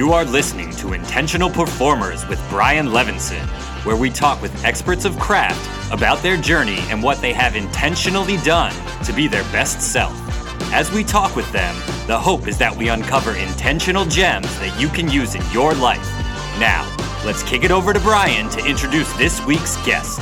You are listening to Intentional Performers with Brian Levinson, where we talk with experts of craft about their journey and what they have intentionally done to be their best self. As we talk with them, the hope is that we uncover intentional gems that you can use in your life. Now, let's kick it over to Brian to introduce this week's guest.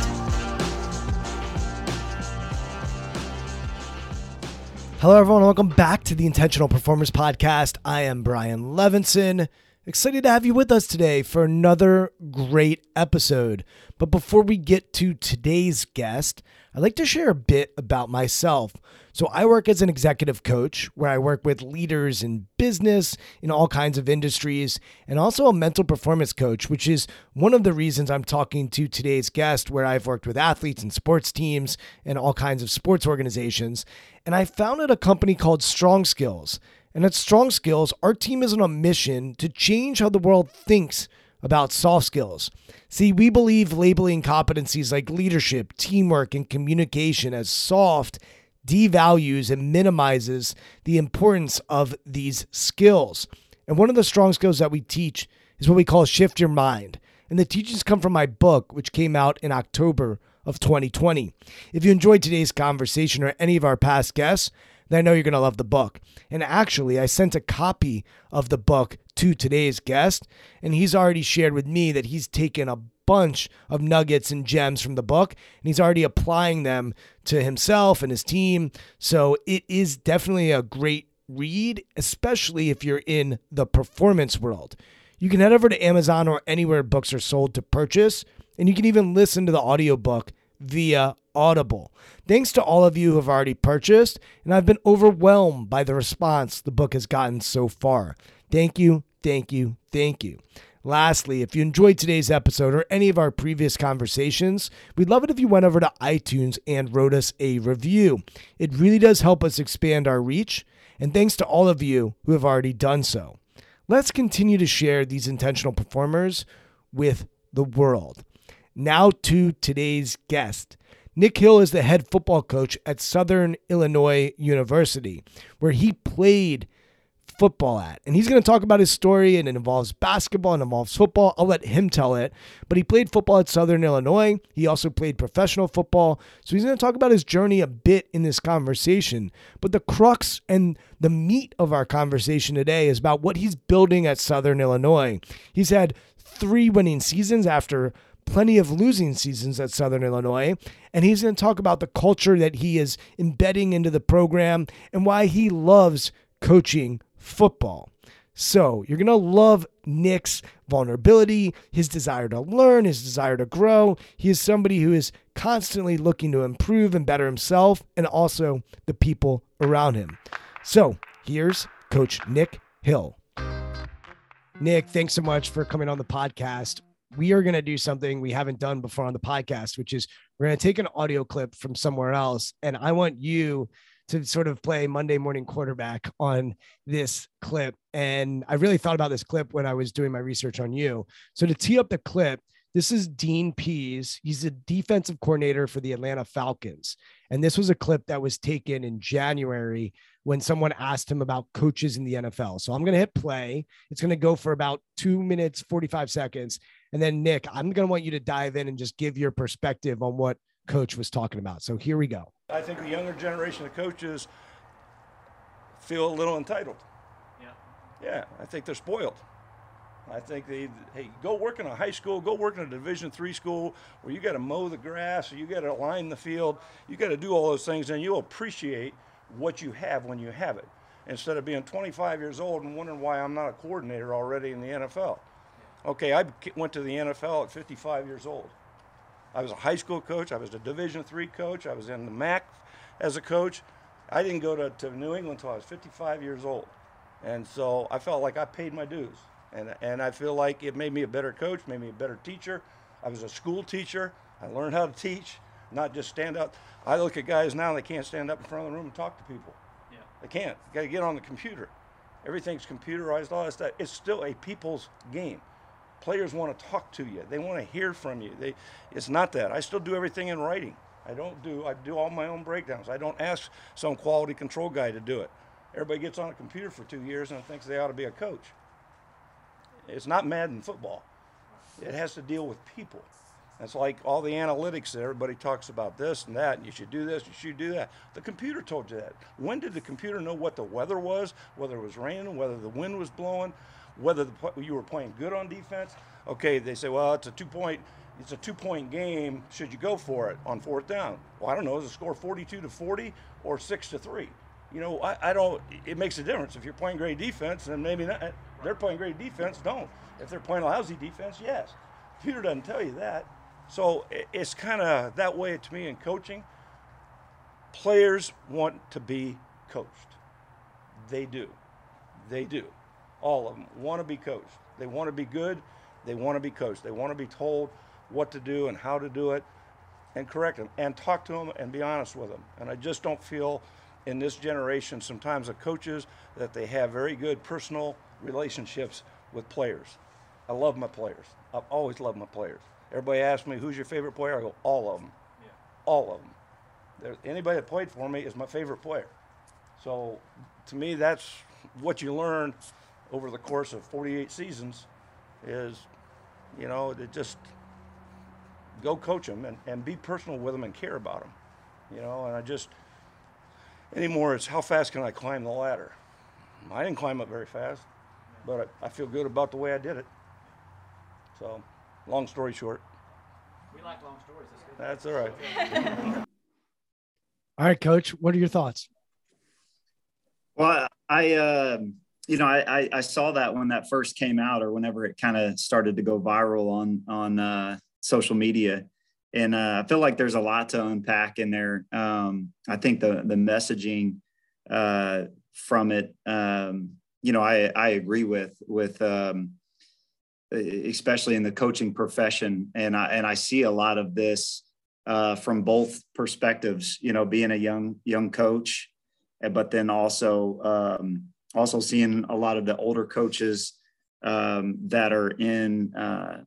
Hello, everyone. Welcome back to the Intentional Performers Podcast. I am Brian Levinson. Excited to have you with us today for another great episode. But before we get to today's guest, I'd like to share a bit about myself. So, I work as an executive coach where I work with leaders in business, in all kinds of industries, and also a mental performance coach, which is one of the reasons I'm talking to today's guest, where I've worked with athletes and sports teams and all kinds of sports organizations. And I founded a company called Strong Skills. And at Strong Skills, our team is on a mission to change how the world thinks about soft skills. See, we believe labeling competencies like leadership, teamwork, and communication as soft devalues and minimizes the importance of these skills. And one of the strong skills that we teach is what we call shift your mind. And the teachings come from my book, which came out in October of 2020. If you enjoyed today's conversation or any of our past guests, then I know you're going to love the book. And actually, I sent a copy of the book to today's guest, and he's already shared with me that he's taken a bunch of nuggets and gems from the book, and he's already applying them to himself and his team. So it is definitely a great read, especially if you're in the performance world. You can head over to Amazon or anywhere books are sold to purchase, and you can even listen to the audiobook via Audible. Thanks to all of you who have already purchased, and I've been overwhelmed by the response the book has gotten so far. Thank you, thank you, thank you. Lastly, if you enjoyed today's episode or any of our previous conversations, we'd love it if you went over to iTunes and wrote us a review. It really does help us expand our reach, and thanks to all of you who have already done so. Let's continue to share these intentional performers with the world. Now to today's guest. Nick Hill is the head football coach at Southern Illinois University, where he played football at. And he's going to talk about his story, and it involves basketball and involves football. I'll let him tell it. But he played football at Southern Illinois. He also played professional football. So he's going to talk about his journey a bit in this conversation. But the crux and the meat of our conversation today is about what he's building at Southern Illinois. He's had three winning seasons after plenty of losing seasons at Southern Illinois. And he's going to talk about the culture that he is embedding into the program and why he loves coaching football. So you're going to love Nick's vulnerability, his desire to learn, his desire to grow. He is somebody who is constantly looking to improve and better himself and also the people around him. So here's Coach Nick Hill. Nick, thanks so much for coming on the podcast we are going to do something we haven't done before on the podcast, which is we're going to take an audio clip from somewhere else. And I want you to sort of play Monday morning quarterback on this clip. And I really thought about this clip when I was doing my research on you. So to tee up the clip, this is Dean Pees. He's a defensive coordinator for the Atlanta Falcons. And this was a clip that was taken in January when someone asked him about coaches in the NFL. So I'm going to hit play. It's going to go for about two minutes, 45 seconds. And then, Nick, I'm going to want you to dive in and just give your perspective on what Coach was talking about. So here we go. I think the younger generation of coaches feel a little entitled. Yeah. Yeah, I think they're spoiled. I think they, hey, go work in a high school, go work in a Division three school where you got to mow the grass, or you got to line the field, you got to do all those things, and you'll appreciate what you have when you have it, instead of being 25 years old and wondering why I'm not a coordinator already in the NFL. Okay, I went to the NFL at 55 years old. I was a high school coach. I was a Division three coach. I was in the MAC as a coach. I didn't go to, to New England until I was 55 years old. And so I felt like I paid my dues. And, and I feel like it made me a better coach, made me a better teacher. I was a school teacher. I learned how to teach, not just stand up. I look at guys now, they can't stand up in front of the room and talk to people. Yeah. They can't. You got to get on the computer. Everything's computerized, all that stuff. It's still a people's game. Players want to talk to you. They want to hear from you. They, it's not that. I still do everything in writing. I don't do. I do all my own breakdowns. I don't ask some quality control guy to do it. Everybody gets on a computer for two years and thinks they ought to be a coach. It's not Madden football. It has to deal with people. It's like all the analytics that everybody talks about this and that, and you should do this, you should do that. The computer told you that. When did the computer know what the weather was, whether it was raining, whether the wind was blowing, whether the, you were playing good on defense? Okay, they say, well, it's a two point, it's a two point game. Should you go for it on fourth down? Well, I don't know. Is the score 42 to 40 or six to three? You know, I, I don't. It makes a difference if you're playing great defense, then maybe not. They're playing great defense. Don't. If they're playing lousy defense, yes. Peter doesn't tell you that. So it's kind of that way to me in coaching. Players want to be coached. They do. They do. All of them want to be coached. They want to be good. They want to be coached. They want to be told what to do and how to do it and correct them and talk to them and be honest with them. And I just don't feel in this generation sometimes of coaches that they have very good personal relationships with players. I love my players. I've always loved my players. Everybody asks me, who's your favorite player? I go, all of them. Yeah. All of them. There, anybody that played for me is my favorite player. So to me, that's what you learn over the course of 48 seasons is, you know, to just go coach them and, and be personal with them and care about them. You know, and I just, anymore, it's how fast can I climb the ladder? I didn't climb up very fast but I, I feel good about the way I did it. So, long story short. We like long stories. That's, That's all right. all right, Coach. What are your thoughts? Well, I, uh, you know, I, I saw that when that first came out, or whenever it kind of started to go viral on on uh, social media, and uh, I feel like there's a lot to unpack in there. Um, I think the the messaging uh, from it um, you know, I, I agree with, with, um, especially in the coaching profession. And I, and I see a lot of this, uh, from both perspectives, you know, being a young, young coach, but then also, um, also seeing a lot of the older coaches, um, that are in, uh,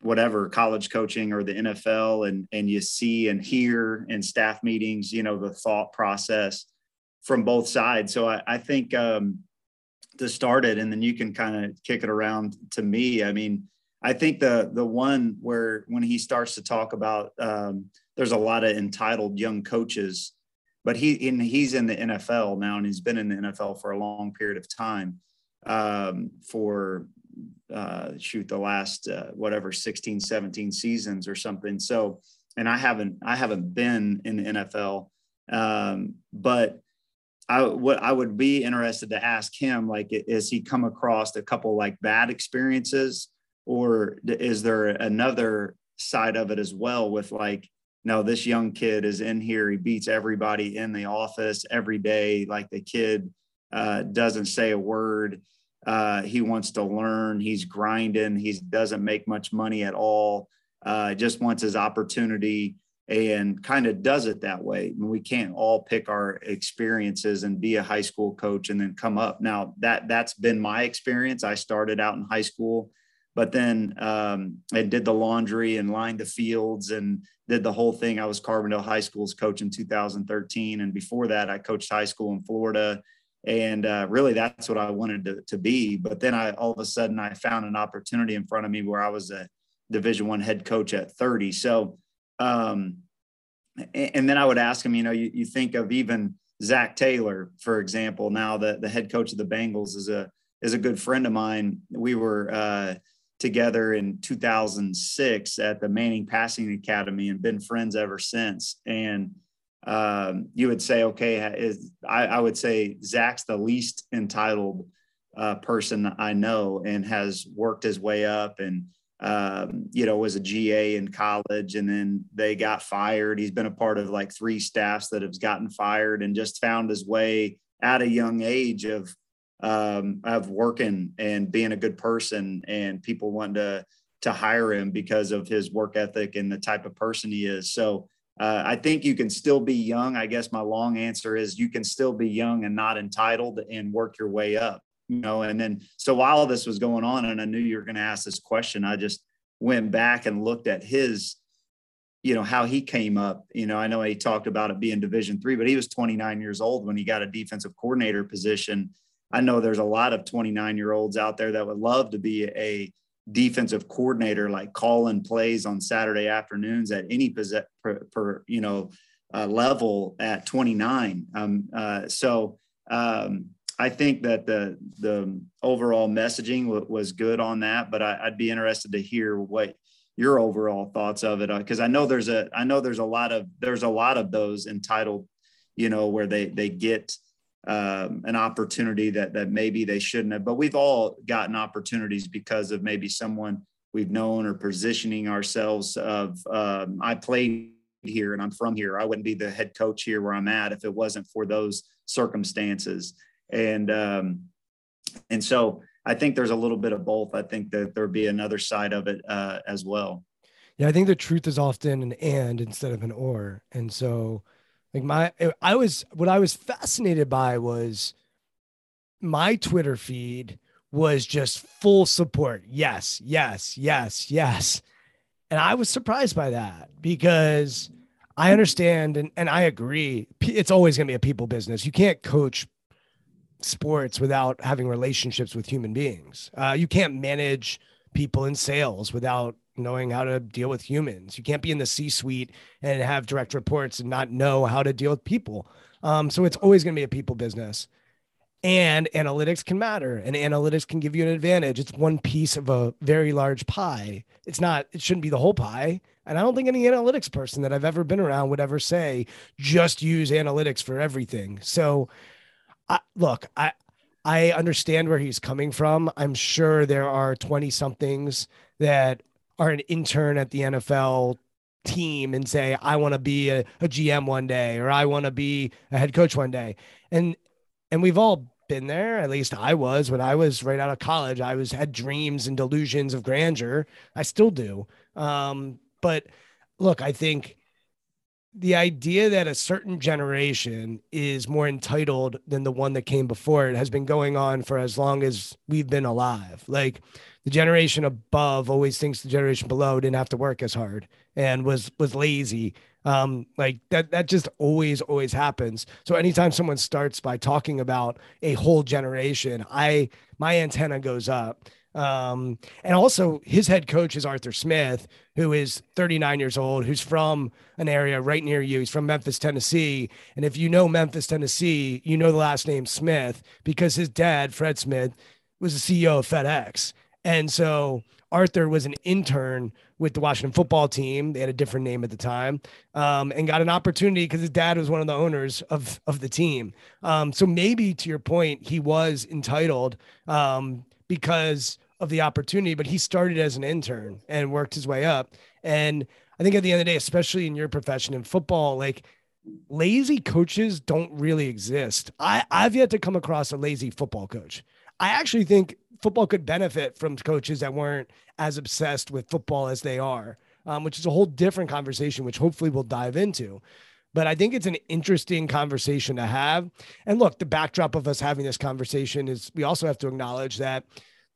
whatever college coaching or the NFL and and you see and hear in staff meetings, you know, the thought process from both sides. So I, I think um, to start it and then you can kind of kick it around to me i mean i think the the one where when he starts to talk about um, there's a lot of entitled young coaches but he in, he's in the nfl now and he's been in the nfl for a long period of time um, for uh, shoot the last uh, whatever 16 17 seasons or something. So and i haven't i haven't been in the nfl um, but I what I would be interested to ask him, like, is he come across a couple like bad experiences, or is there another side of it as well with like, no, this young kid is in here, he beats everybody in the office every day, like the kid uh, doesn't say a word. Uh, he wants to learn. He's grinding. He doesn't make much money at all. Uh, just wants his opportunity and kind of does it that way. We can't all pick our experiences and be a high school coach and then come up. Now that that's been my experience. I started out in high school, but then um, I did the laundry and lined the fields and did the whole thing. I was Carbondale High School's coach in 2013, and before that, I coached high school in Florida. And uh, really, that's what I wanted to, to be. But then I all of a sudden I found an opportunity in front of me where I was a Division One head coach at 30. So um, and then I would ask him, you know, you, you think of even Zac Taylor, for example, now the, the head coach of the Bengals is a is a good friend of mine. We were uh, together in 2006 at the Manning Passing Academy and been friends ever since. And um, you would say, okay, is, I, I, would say Zac's the least entitled uh, person I know and has worked his way up and, um, you know, was a GA in college and then they got fired. He's been a part of like three staffs that have gotten fired and just found his way at a young age of, um, of working and being a good person and people wanting to, to hire him because of his work ethic and the type of person he is. So, uh, I think you can still be young. I guess my long answer is you can still be young and not entitled and work your way up you know and then so while this was going on and i knew you were going to ask this question i just went back and looked at his you know how he came up you know i know he talked about it being division three but he was 29 years old when he got a defensive coordinator position i know there's a lot of 29 year olds out there that would love to be a defensive coordinator like calling plays on saturday afternoons at any per, per you know uh, level at 29 um, uh, so um, I think that the the overall messaging w- was good on that, but I, would be interested to hear what your overall thoughts of it because I know there's a I know there's a lot of there's a lot of those entitled, you know, where they they get um, an opportunity that that maybe they shouldn't have, but we've all gotten opportunities because of maybe someone we've known or positioning ourselves of um, I played here and I'm from here. I wouldn't be the head coach here where I'm at if it wasn't for those circumstances and um, and so I think there's a little bit of both. I think that there'd be another side of it uh, as well. Yeah, I think the truth is often an and instead of an or, and so like my I was what I was fascinated by was my Twitter feed was just full support. Yes, yes, yes, yes. And I was surprised by that because I understand and, and I agree. It's always going to be a people business. You can't coach sports without having relationships with human beings. Uh, you can't manage people in sales without knowing how to deal with humans. You can't be in the C suite and have direct reports and not know how to deal with people. Um, so it's always going to be a people business. And analytics can matter and analytics can give you an advantage. It's one piece of a very large pie. It's not, it shouldn't be the whole pie. And I don't think any analytics person that I've ever been around would ever say, just use analytics for everything. So I, look, I I understand where he's coming from. I'm sure there are 20 somethings that are an intern at the NFL team and say, I want to be a, a GM one day or I want to be a head coach one day. And and we've all been there. At least I was when I was right out of college. I was had dreams and delusions of grandeur. I still do. Um, but look, I think the idea that a certain generation is more entitled than the one that came before it has been going on for as long as we've been alive. Like the generation above always thinks the generation below didn't have to work as hard and was was lazy. Um, like that that just always always happens. So anytime someone starts by talking about a whole generation, I my antenna goes up um, and also, his head coach is Arthur Smith, who is 39 years old, who's from an area right near you. He's from Memphis, Tennessee. And if you know Memphis, Tennessee, you know the last name Smith because his dad, Fred Smith, was the CEO of FedEx. And so Arthur was an intern with the Washington football team. They had a different name at the time, um, and got an opportunity because his dad was one of the owners of of the team. Um, so maybe to your point, he was entitled um, because of the opportunity, but he started as an intern and worked his way up. And I think at the end of the day, especially in your profession in football, like lazy coaches don't really exist. I, I've yet to come across a lazy football coach. I actually think football could benefit from coaches that weren't as obsessed with football as they are, um, which is a whole different conversation, which hopefully we'll dive into. But I think it's an interesting conversation to have. And look, the backdrop of us having this conversation is we also have to acknowledge that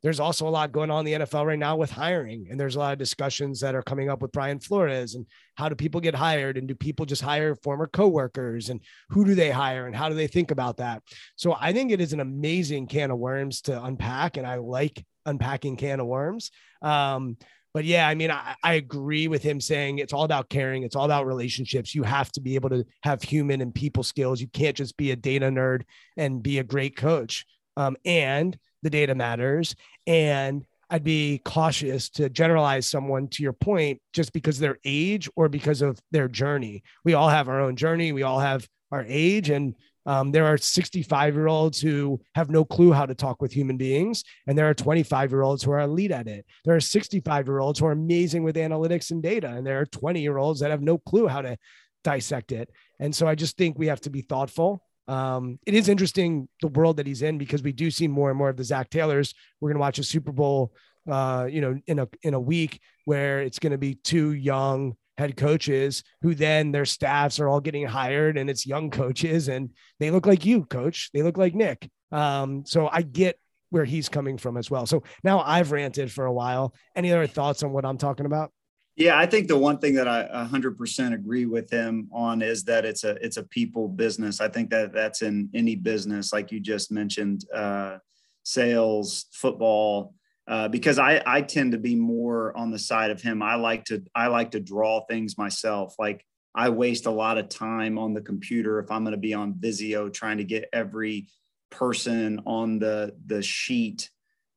there's also a lot going on in the NFL right now with hiring. And there's a lot of discussions that are coming up with Brian Flores and how do people get hired? And do people just hire former coworkers? And who do they hire? And how do they think about that? So I think it is an amazing can of worms to unpack. And I like unpacking can of worms. Um, but yeah, I mean, I, I agree with him saying it's all about caring. It's all about relationships. You have to be able to have human and people skills. You can't just be a data nerd and be a great coach. Um, and the data matters. And I'd be cautious to generalize someone to your point just because their age or because of their journey. We all have our own journey. We all have our age and um, there are 65 year olds who have no clue how to talk with human beings, and there are 25 year olds who are elite at it. There are 65 year olds who are amazing with analytics and data, and there are 20 year olds that have no clue how to dissect it. And so I just think we have to be thoughtful. Um, it is interesting the world that he's in because we do see more and more of the Zac Taylors. We're going to watch a Super Bowl, uh, you know, in a in a week where it's going to be two young head coaches who then their staffs are all getting hired and it's young coaches and they look like you coach. They look like nick. Um, so i get where he's coming from as well. So now i've ranted for a while. Any other thoughts on what i'm talking about yeah i think the one thing that i 100% agree with him on is that it's a it's a people business i think that that's in any business like you just mentioned uh, sales football uh, because I, I tend to be more on the side of him. I like to I like to draw things myself. Like I waste a lot of time on the computer if I'm going to be on Visio trying to get every person on the the sheet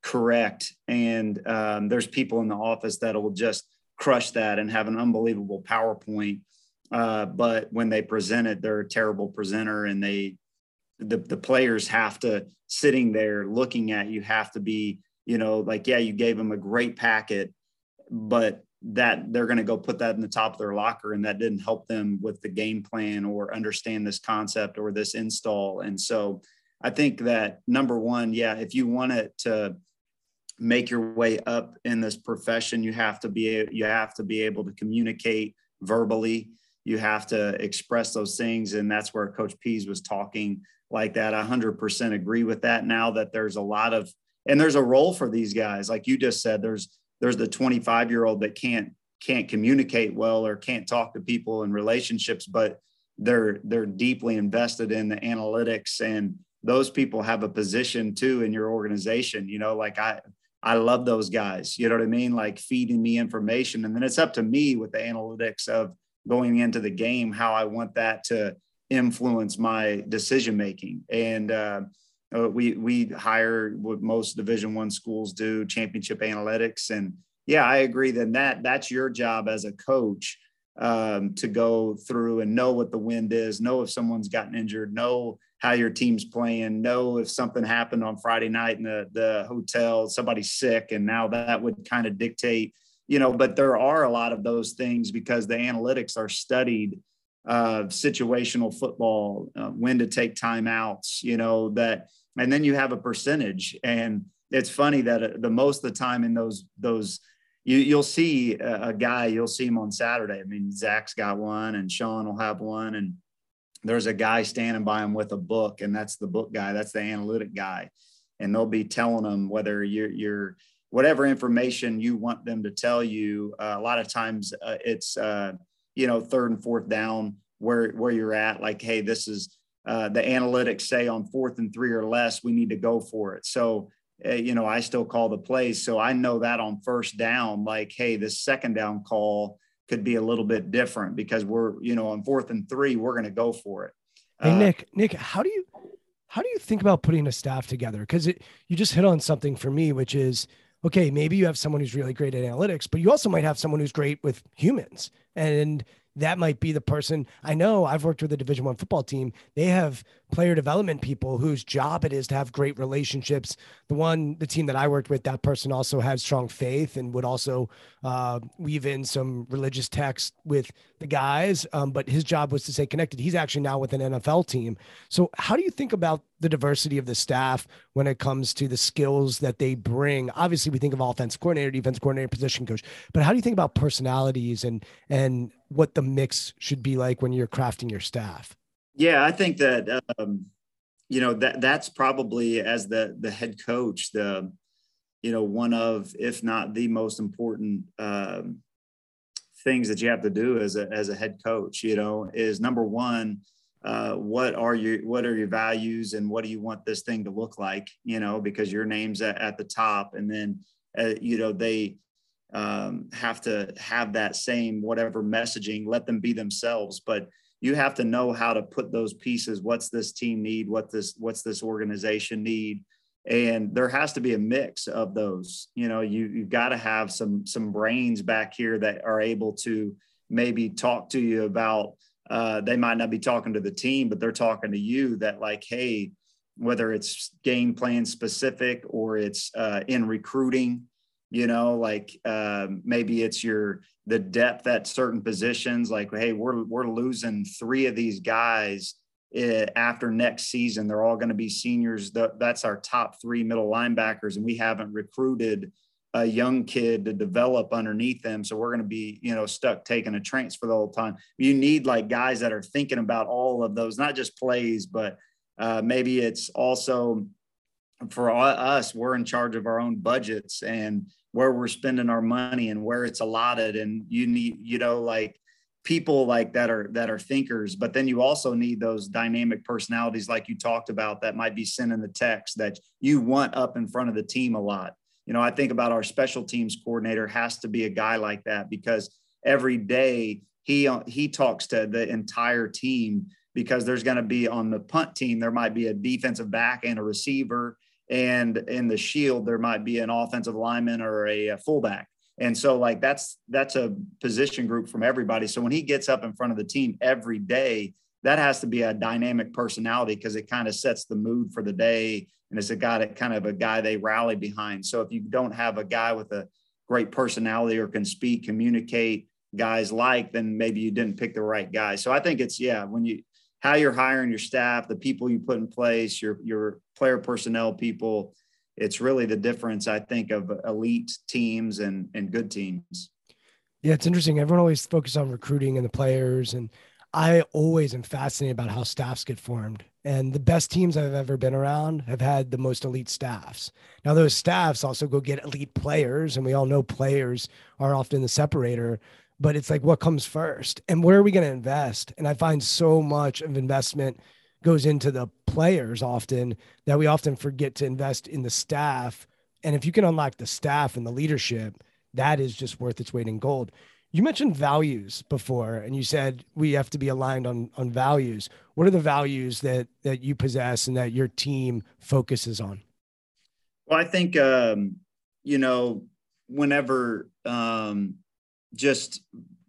correct. And um, there's people in the office that will just crush that and have an unbelievable PowerPoint. Uh, but when they present it, they're a terrible presenter, and they the the players have to sitting there looking at you have to be you know, like, yeah, you gave them a great packet, but that they're going to go put that in the top of their locker and that didn't help them with the game plan or understand this concept or this install. And so I think that number one, yeah, if you want it to make your way up in this profession, you have to be, you have to be able to communicate verbally. You have to express those things. And that's where Coach Pees was talking like that. I 100% agree with that now that there's a lot of and there's a role for these guys like you just said there's there's the 25 year old that can't can't communicate well or can't talk to people in relationships but they're they're deeply invested in the analytics and those people have a position too in your organization you know like i i love those guys you know what i mean like feeding me information and then it's up to me with the analytics of going into the game how i want that to influence my decision making and uh, uh, we we hire what most Division One schools do, championship analytics, and yeah, I agree. Then that that's your job as a coach um, to go through and know what the wind is, know if someone's gotten injured, know how your team's playing, know if something happened on Friday night in the the hotel, somebody's sick, and now that would kind of dictate, you know. But there are a lot of those things because the analytics are studied uh, situational football, uh, when to take timeouts, you know, that, and then you have a percentage. And it's funny that uh, the most of the time in those, those, you, you'll see a, a, guy, you'll see him on Saturday. I mean, Zac's got one and Sean will have one. And there's a guy standing by him with a book, and that's the book guy, that's the analytic guy. And they'll be telling them whether you're, you're, whatever information you want them to tell you. Uh, a lot of times uh, it's, uh, you know, third and fourth down where where you're at. Like, hey, this is uh, the analytics say on fourth and three or less, we need to go for it. So, uh, you know, I still call the plays, so I know that on first down, like, hey, this second down call could be a little bit different because we're, you know, on fourth and three, we're going to go for it. Hey, uh, Nick, Nick, how do you how do you think about putting a staff together? Because it you just hit on something for me, which is okay, maybe you have someone who's really great at analytics, but you also might have someone who's great with humans. And that might be the person i know i've worked with a division one football team. They have player development people whose job it is to have great relationships. The one the team that i worked with that person also had strong faith and would also uh, weave in some religious text with the guys. Um, but his job was to stay connected. He's actually now with an nfl team. So how do you think about the diversity of the staff when it comes to the skills that they bring obviously we think of offense coordinator defense coordinator position coach but how do you think about personalities and and what the mix should be like when you're crafting your staff. Yeah, I think that um, you know that that's probably as the the head coach the you know one of if not the most important um, things that you have to do as a as a head coach. You know, is number one. Uh, what are your what are your values and what do you want this thing to look like you know because your name's at, at the top and then uh, you know they um, have to have that same whatever messaging. Let them be themselves, but you have to know how to put those pieces. What's this team need? What this what's this organization need? And there has to be a mix of those. You know, you you've got to have some some brains back here that are able to maybe talk to you about. Uh, they might not be talking to the team, but they're talking to you. That like, hey, whether it's game plan specific or it's uh, in recruiting you know like uh, maybe it's your the depth at certain positions like hey we're we're losing three of these guys eh, after next season they're all going to be seniors that's our top three middle linebackers and we haven't recruited a young kid to develop underneath them so we're going to be you know stuck taking a transfer the whole time you need like guys that are thinking about all of those not just plays but uh, maybe it's also for us, we're in charge of our own budgets and where we're spending our money and where it's allotted. And you need, you know, like people like that are that are thinkers, but then you also need those dynamic personalities, like you talked about, that might be sending the text that you want up in front of the team a lot. You know, I think about our special teams coordinator has to be a guy like that because every day he uh, he talks to the entire team because there's going to be on the punt team there might be a defensive back and a receiver and in the shield there might be an offensive lineman or a, a, fullback. And so like that's that's a position group from everybody. So when he gets up in front of the team every day that has to be a dynamic personality because it kind of sets the mood for the day and it's a guy that kind of a guy they rally behind so if you don't have a guy with a great personality or can speak communicate guys like then maybe you didn't pick the right guy so i think it's yeah when you how you're hiring your staff, the people you put in place, your your player personnel people. It's really the difference, I think, of elite teams and and good teams. Yeah, it's interesting. Everyone always focuses on recruiting and the players, and I always am fascinated about how staffs get formed. And the best teams I've ever been around have had the most elite staffs. Now, those staffs also go get elite players, and we all know players are often the separator but it's like what comes first and where are we going to invest and i find so much of investment goes into the players often that we often forget to invest in the staff and if you can unlock the staff and the leadership that is just worth its weight in gold you mentioned values before and you said we have to be aligned on on values what are the values that that you possess and that your team focuses on well i think um you know whenever um just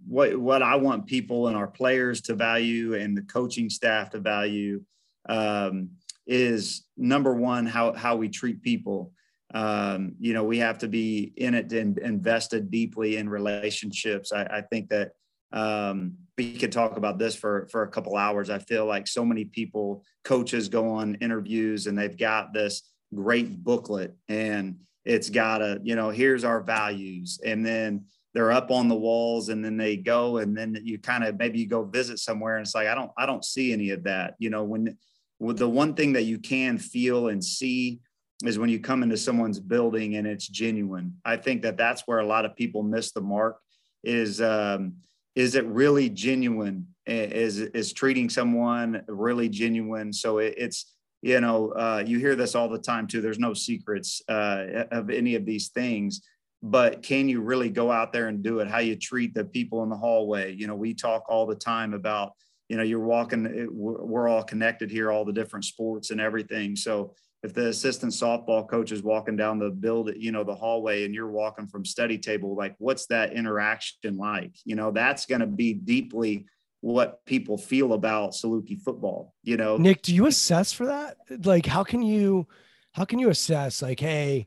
what what I want people and our players to value and the coaching staff to value um, is number one how how we treat people. Um, you know, we have to be in it and invested deeply in relationships. I, I think that um, we could talk about this for for a couple hours. I feel like so many people, coaches, go on interviews and they've got this great booklet and it's got a you know here's our values and then they're up on the walls and then they go and then you kind of maybe you go visit somewhere and it's like i don't i don't see any of that you know when the one thing that you can feel and see is when you come into someone's building and it's genuine. I think that that's where a lot of people miss the mark is um, is it really genuine? Is is treating someone really genuine? So it, it's you know uh, you hear this all the time too. There's no secrets uh, of any of these things but can you really go out there and do it? How you treat the people in the hallway? You know we talk all the time about you know you're walking we're all connected here all the different sports and everything. So if the assistant softball coach is walking down the build you know the hallway and you're walking from study table like what's that interaction like you know that's going to be deeply what people feel about saluki football you know nick do you assess for that like how can you how can you assess like hey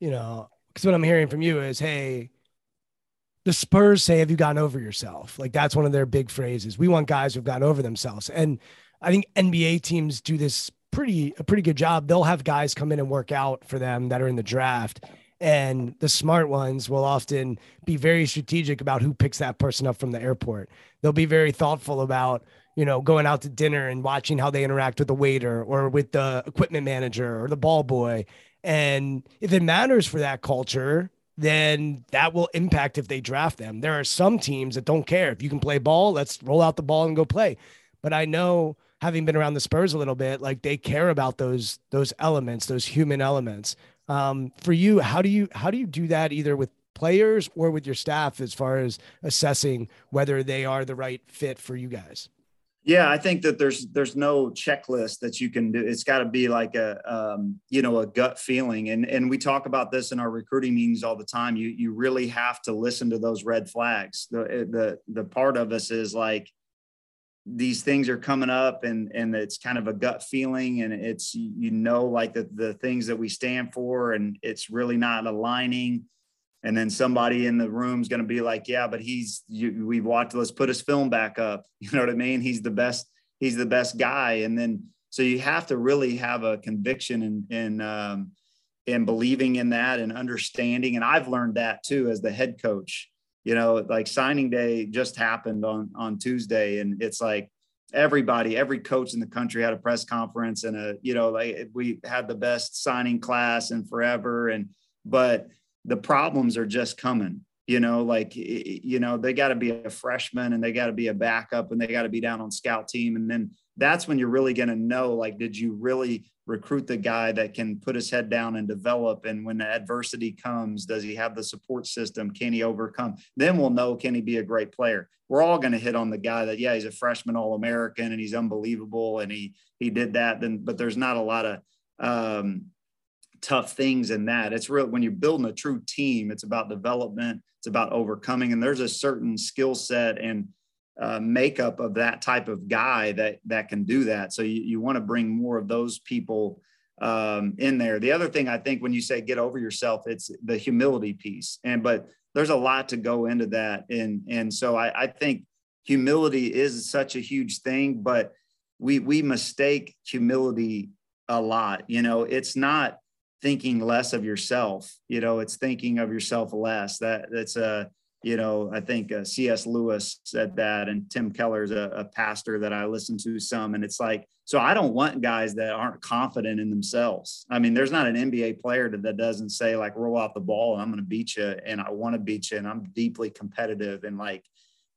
you know because what I'm hearing from you is, hey, the Spurs say, have you gotten over yourself? Like that's one of their big phrases. We want guys who've gotten over themselves. And I think NBA teams do this pretty a pretty good job. They'll have guys come in and work out for them that are in the draft. And the smart ones will often be very strategic about who picks that person up from the airport. They'll be very thoughtful about, you know, going out to dinner and watching how they interact with the waiter or with the equipment manager or the ball boy and if it matters for that culture, then that will impact if they draft them. There are some teams that don't care. If you can play ball, let's roll out the ball and go play. But I know having been around the Spurs a little bit, like they care about those those elements, those human elements. Um, for you, how do you how do you do that either with players or with your staff as far as assessing whether they are the right fit for you guys? Yeah, I think that there's there's no checklist that you can do. It's got to be like a um, you know a gut feeling, and and we talk about this in our recruiting meetings all the time. You you really have to listen to those red flags. The the the part of us is like these things are coming up, and and it's kind of a gut feeling, and it's you know like the the things that we stand for, and it's really not aligning. And then somebody in the room is going to be like yeah but he's you, we've watched let's put his film back up. You know what i mean? He's the best he's the best guy. And then so you have to really have a conviction and and um and believing in that and understanding. And i've learned that too as the head coach you know like signing day just happened on on tuesday and it's like everybody every coach in the country had a press conference and a you know like we had the best signing class in forever and but the problems are just coming you know like you know they got to be a freshman and they got to be a backup and they got to be down on scout team and then that's when you're really going to know like did you really recruit the guy that can put his head down and develop? And when the adversity comes does he have the support system? Can he overcome? Then we'll know can he be a great player? We're all going to hit on the guy that yeah he's a freshman all american and he's unbelievable and he he did that. Then but there's not a lot of um tough things in that. It's real when you're building a true team, it's about development, it's about overcoming, and there's a certain skill set and uh, makeup of that type of guy that that can do that. So you, you want to bring more of those people um, in there. The other thing I think when you say get over yourself, it's the humility piece. And but there's a lot to go into that, and and so I, I think humility is such a huge thing, but we we mistake humility a lot. You know, it's not thinking less of yourself you know it's thinking of yourself less that that's a you know i think uh, cs lewis said that and tim keller's a, a pastor that i listen to some and it's like so i don't want guys that aren't confident in themselves. I mean there's not an nba player that, that doesn't say like roll out the ball and i'm going to beat you and i want to beat you and i'm deeply competitive and like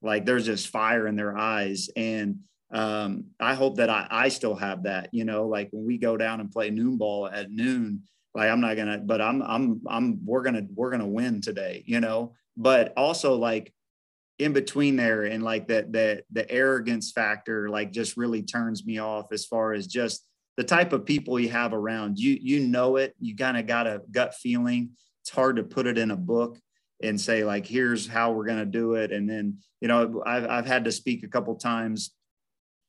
like there's just fire in their eyes and um, I hope that I, I still have that, you know, like when we go down and play noon ball at noon, like i'm not gonna but i'm i'm i'm we're gonna we're gonna win today you know but also like in between there and like that the the arrogance factor like just really turns me off as far as just the type of people you have around. You you know it. You kind of got a gut feeling. It's hard to put it in a book and say like here's how we're going to do it. And then you know I've, I've had to speak a couple times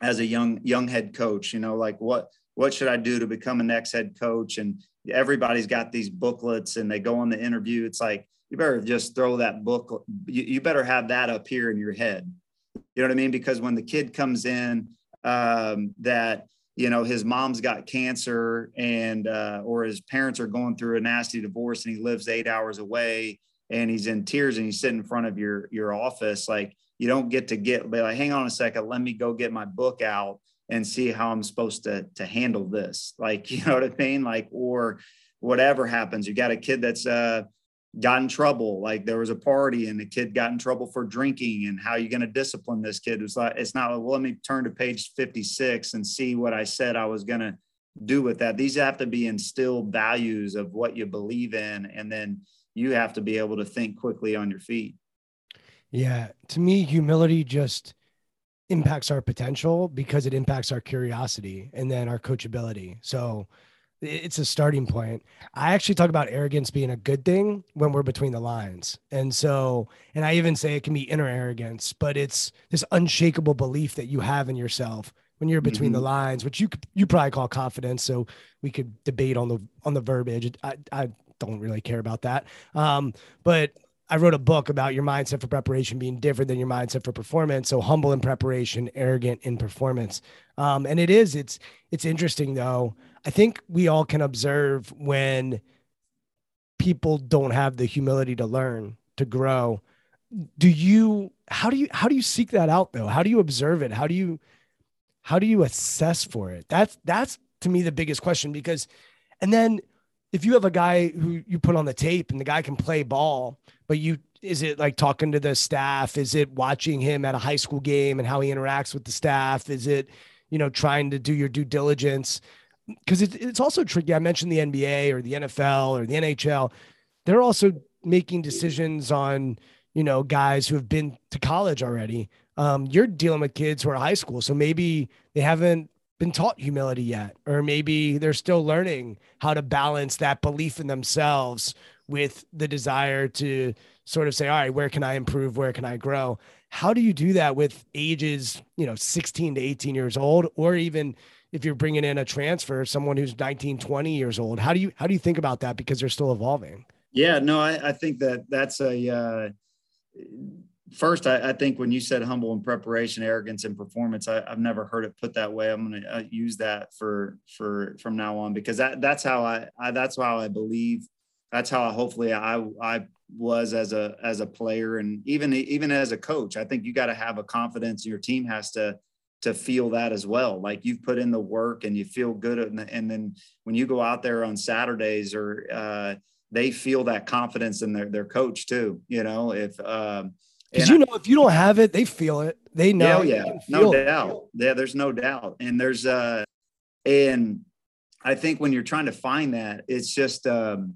as a young young head coach you know like what what should i do to become a next head coach? And everybody's got these booklets and they go on the interview. It's like, you better just throw that book. You, you better have that up here in your head. You know what I mean? Because when the kid comes in, um, that, you know, his mom's got cancer and, uh, or his parents are going through a nasty divorce and he lives eight hours away and he's in tears and he's sitting in front of your, your office. Like you don't get to get, be like, hang on a second, let me go get my book out and see how I'm supposed to to handle this. Like, you know what I mean? Like, or whatever happens, you got a kid that's uh got in trouble. Like there was a party and the kid got in trouble for drinking, and how are you going to discipline this kid? It's like it's not. Well, let me turn to page 56 and see what I said I was going to do with that. These have to be instilled values of what you believe in, and then you have to be able to think quickly on your feet. Yeah, to me, humility just impacts our potential because it impacts our curiosity and then our coachability. So it's a starting point. I actually talk about arrogance being a good thing when we're between the lines. And so, and I even say it can be inner arrogance, but it's this unshakable belief that you have in yourself when you're between mm-hmm. the lines, which you you probably call confidence. So we could debate on the on the verbiage. I I don't really care about that. Um, but I wrote a book about your mindset for preparation being different than your mindset for performance. So humble in preparation, arrogant in performance. Um, and it is, it's, it's interesting though. I think we all can observe when people don't have the humility to learn, to grow. Do you, how do you, how do you seek that out though? How do you observe it? How do you, how do you assess for it? That's, that's to me the biggest question because, and then if you have a guy who you put on the tape and the guy can play ball, but you is it like talking to the staff? Is it watching him at a high school game and how he interacts with the staff? Is it, you know, trying to do your due diligence? Because it, it's also tricky. I mentioned the NBA or the NFL or the NHL. They're also making decisions on, you know, guys who have been to college already. Um, you're dealing with kids who are high school, so maybe they haven't been taught humility yet, or maybe they're still learning how to balance that belief in themselves with the desire to sort of say, all right, where can I improve? Where can I grow? How do you do that with ages, you know, 16 to 18 years old, or even if you're bringing in a transfer, someone who's 19, 20 years old? How do you, how do you think about that? Because they're still evolving. Yeah, no, I, I think that that's a, uh, first, I, I, think when you said humble in preparation, arrogance and performance, I, have never heard it put that way. I'm going to uh, use that for for from now on because that that's how I, I that's how I believe. That's how I, hopefully I I was as a as a player and even even as a coach. I think you got to have a confidence. Your team has to to feel that as well. Like you've put in the work and you feel good, and, and then when you go out there on Saturdays or uh, they feel that confidence in their their coach too. You know if. Um, because you know, if you don't have it, they feel it. They know. Yeah, yeah, no doubt. It. Yeah, there's no doubt. And there's uh, and I think when you're trying to find that, it's just um,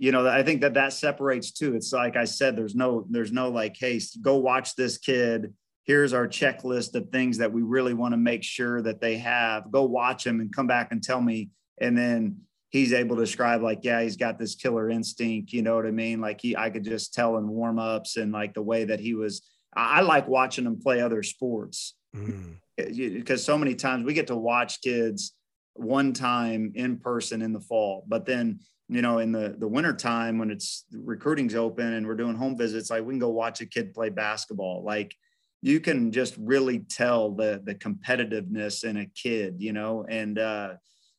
you know, I think that that separates too. It's like I said, there's no, there's no like, hey, go watch this kid. Here's our checklist of things that we really want to make sure that they have. Go watch them and come back and tell me. And then he's able to describe like, yeah, he's got this killer instinct. You know what I mean? Like he, I could just tell in warm ups and like the way that he was. I like watching him play other sports mm. because so many times we get to watch kids one time in person in the fall, but then you know in the the winter time when it's recruiting's open and we're doing home visits, like we can go watch a kid play basketball. Like you can just really tell the the competitiveness in a kid, you know, and uh,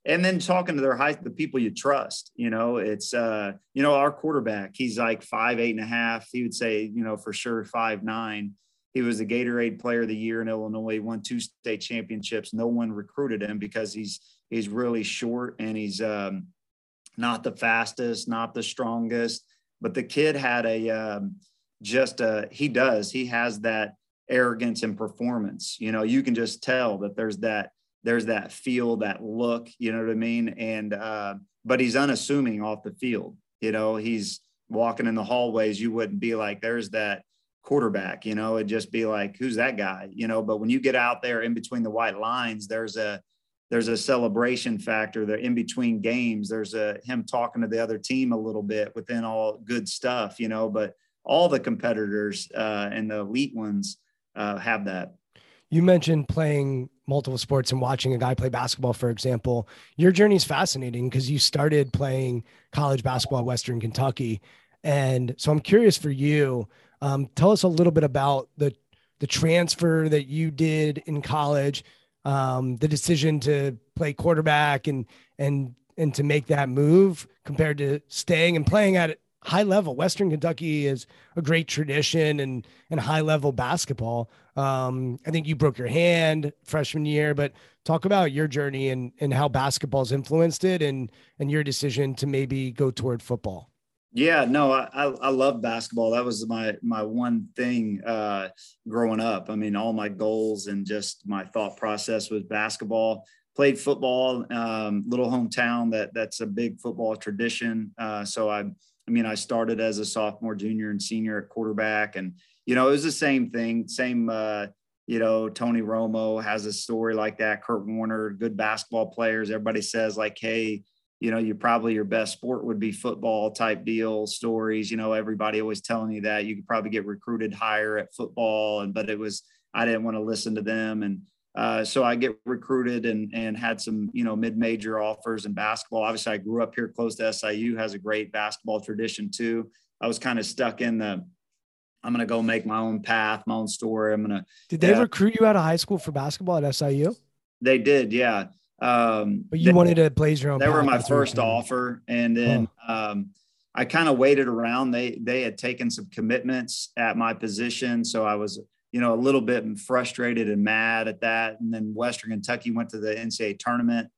and then talking to their high the people you trust you know it's uh you know our quarterback he's like five eight and a half. He would say you know for sure five nine. He was the gatorade player of the year in illinois he won two state championships. No one recruited him because he's he's really short and he's um not the fastest not the strongest. But the kid had a um just uh he does he has that arrogance and performance you know you can just tell that there's that there's that feel, that look, you know what I mean? And, uh, but he's unassuming off the field. You know, he's walking in the hallways. You wouldn't be like, there's that quarterback, you know, it'd just be like, who's that guy? You know, but when you get out there in between the white lines, there's a, there's a celebration factor there in between games. There's a him talking to the other team a little bit within all good stuff, you know, but all the competitors uh, and the elite ones uh, have that. You mentioned playing multiple sports and watching a guy play basketball, for example. Your journey is fascinating because you started playing college basketball at Western Kentucky. And so I'm curious for you. Um, tell us a little bit about the the transfer that you did in college, um, the decision to play quarterback and and and to make that move compared to staying and playing at high level. Western Kentucky is a great tradition and and high level basketball. Um, I think you broke your hand freshman year, but talk about your journey and and how basketball's influenced it and and your decision to maybe go toward football. Yeah, no, I, I love basketball. That was my my one thing uh, growing up. I mean, all my goals and just my thought process was basketball. Played football, um, little hometown that that's a big football tradition. Uh, so I I mean, I started as a sophomore, junior, and senior at quarterback, and you know, it was the same thing. Same, uh, you know, Tony Romo has a story like that. Kurt Warner, good basketball players. Everybody says like, hey, you know, you probably your best sport would be football type deal stories. You know, everybody always telling you that you could probably get recruited higher at football, and but it was I didn't want to listen to them and uh, so I get recruited and and had some you know mid major offers in basketball. Obviously, I grew up here close to SIU, has a great basketball tradition too. I was kind of stuck in the I'm gonna go make my own path, my own story. I'm gonna. Did they uh, recruit you out of high school for basketball at SIU? They did, yeah. Um, but you they, wanted to blaze your own. They were my first offer, and then um, I kind of waited around. They they had taken some commitments at my position, so I was you know, a little bit frustrated and mad at that. And then Western Kentucky went to the NCAA tournament.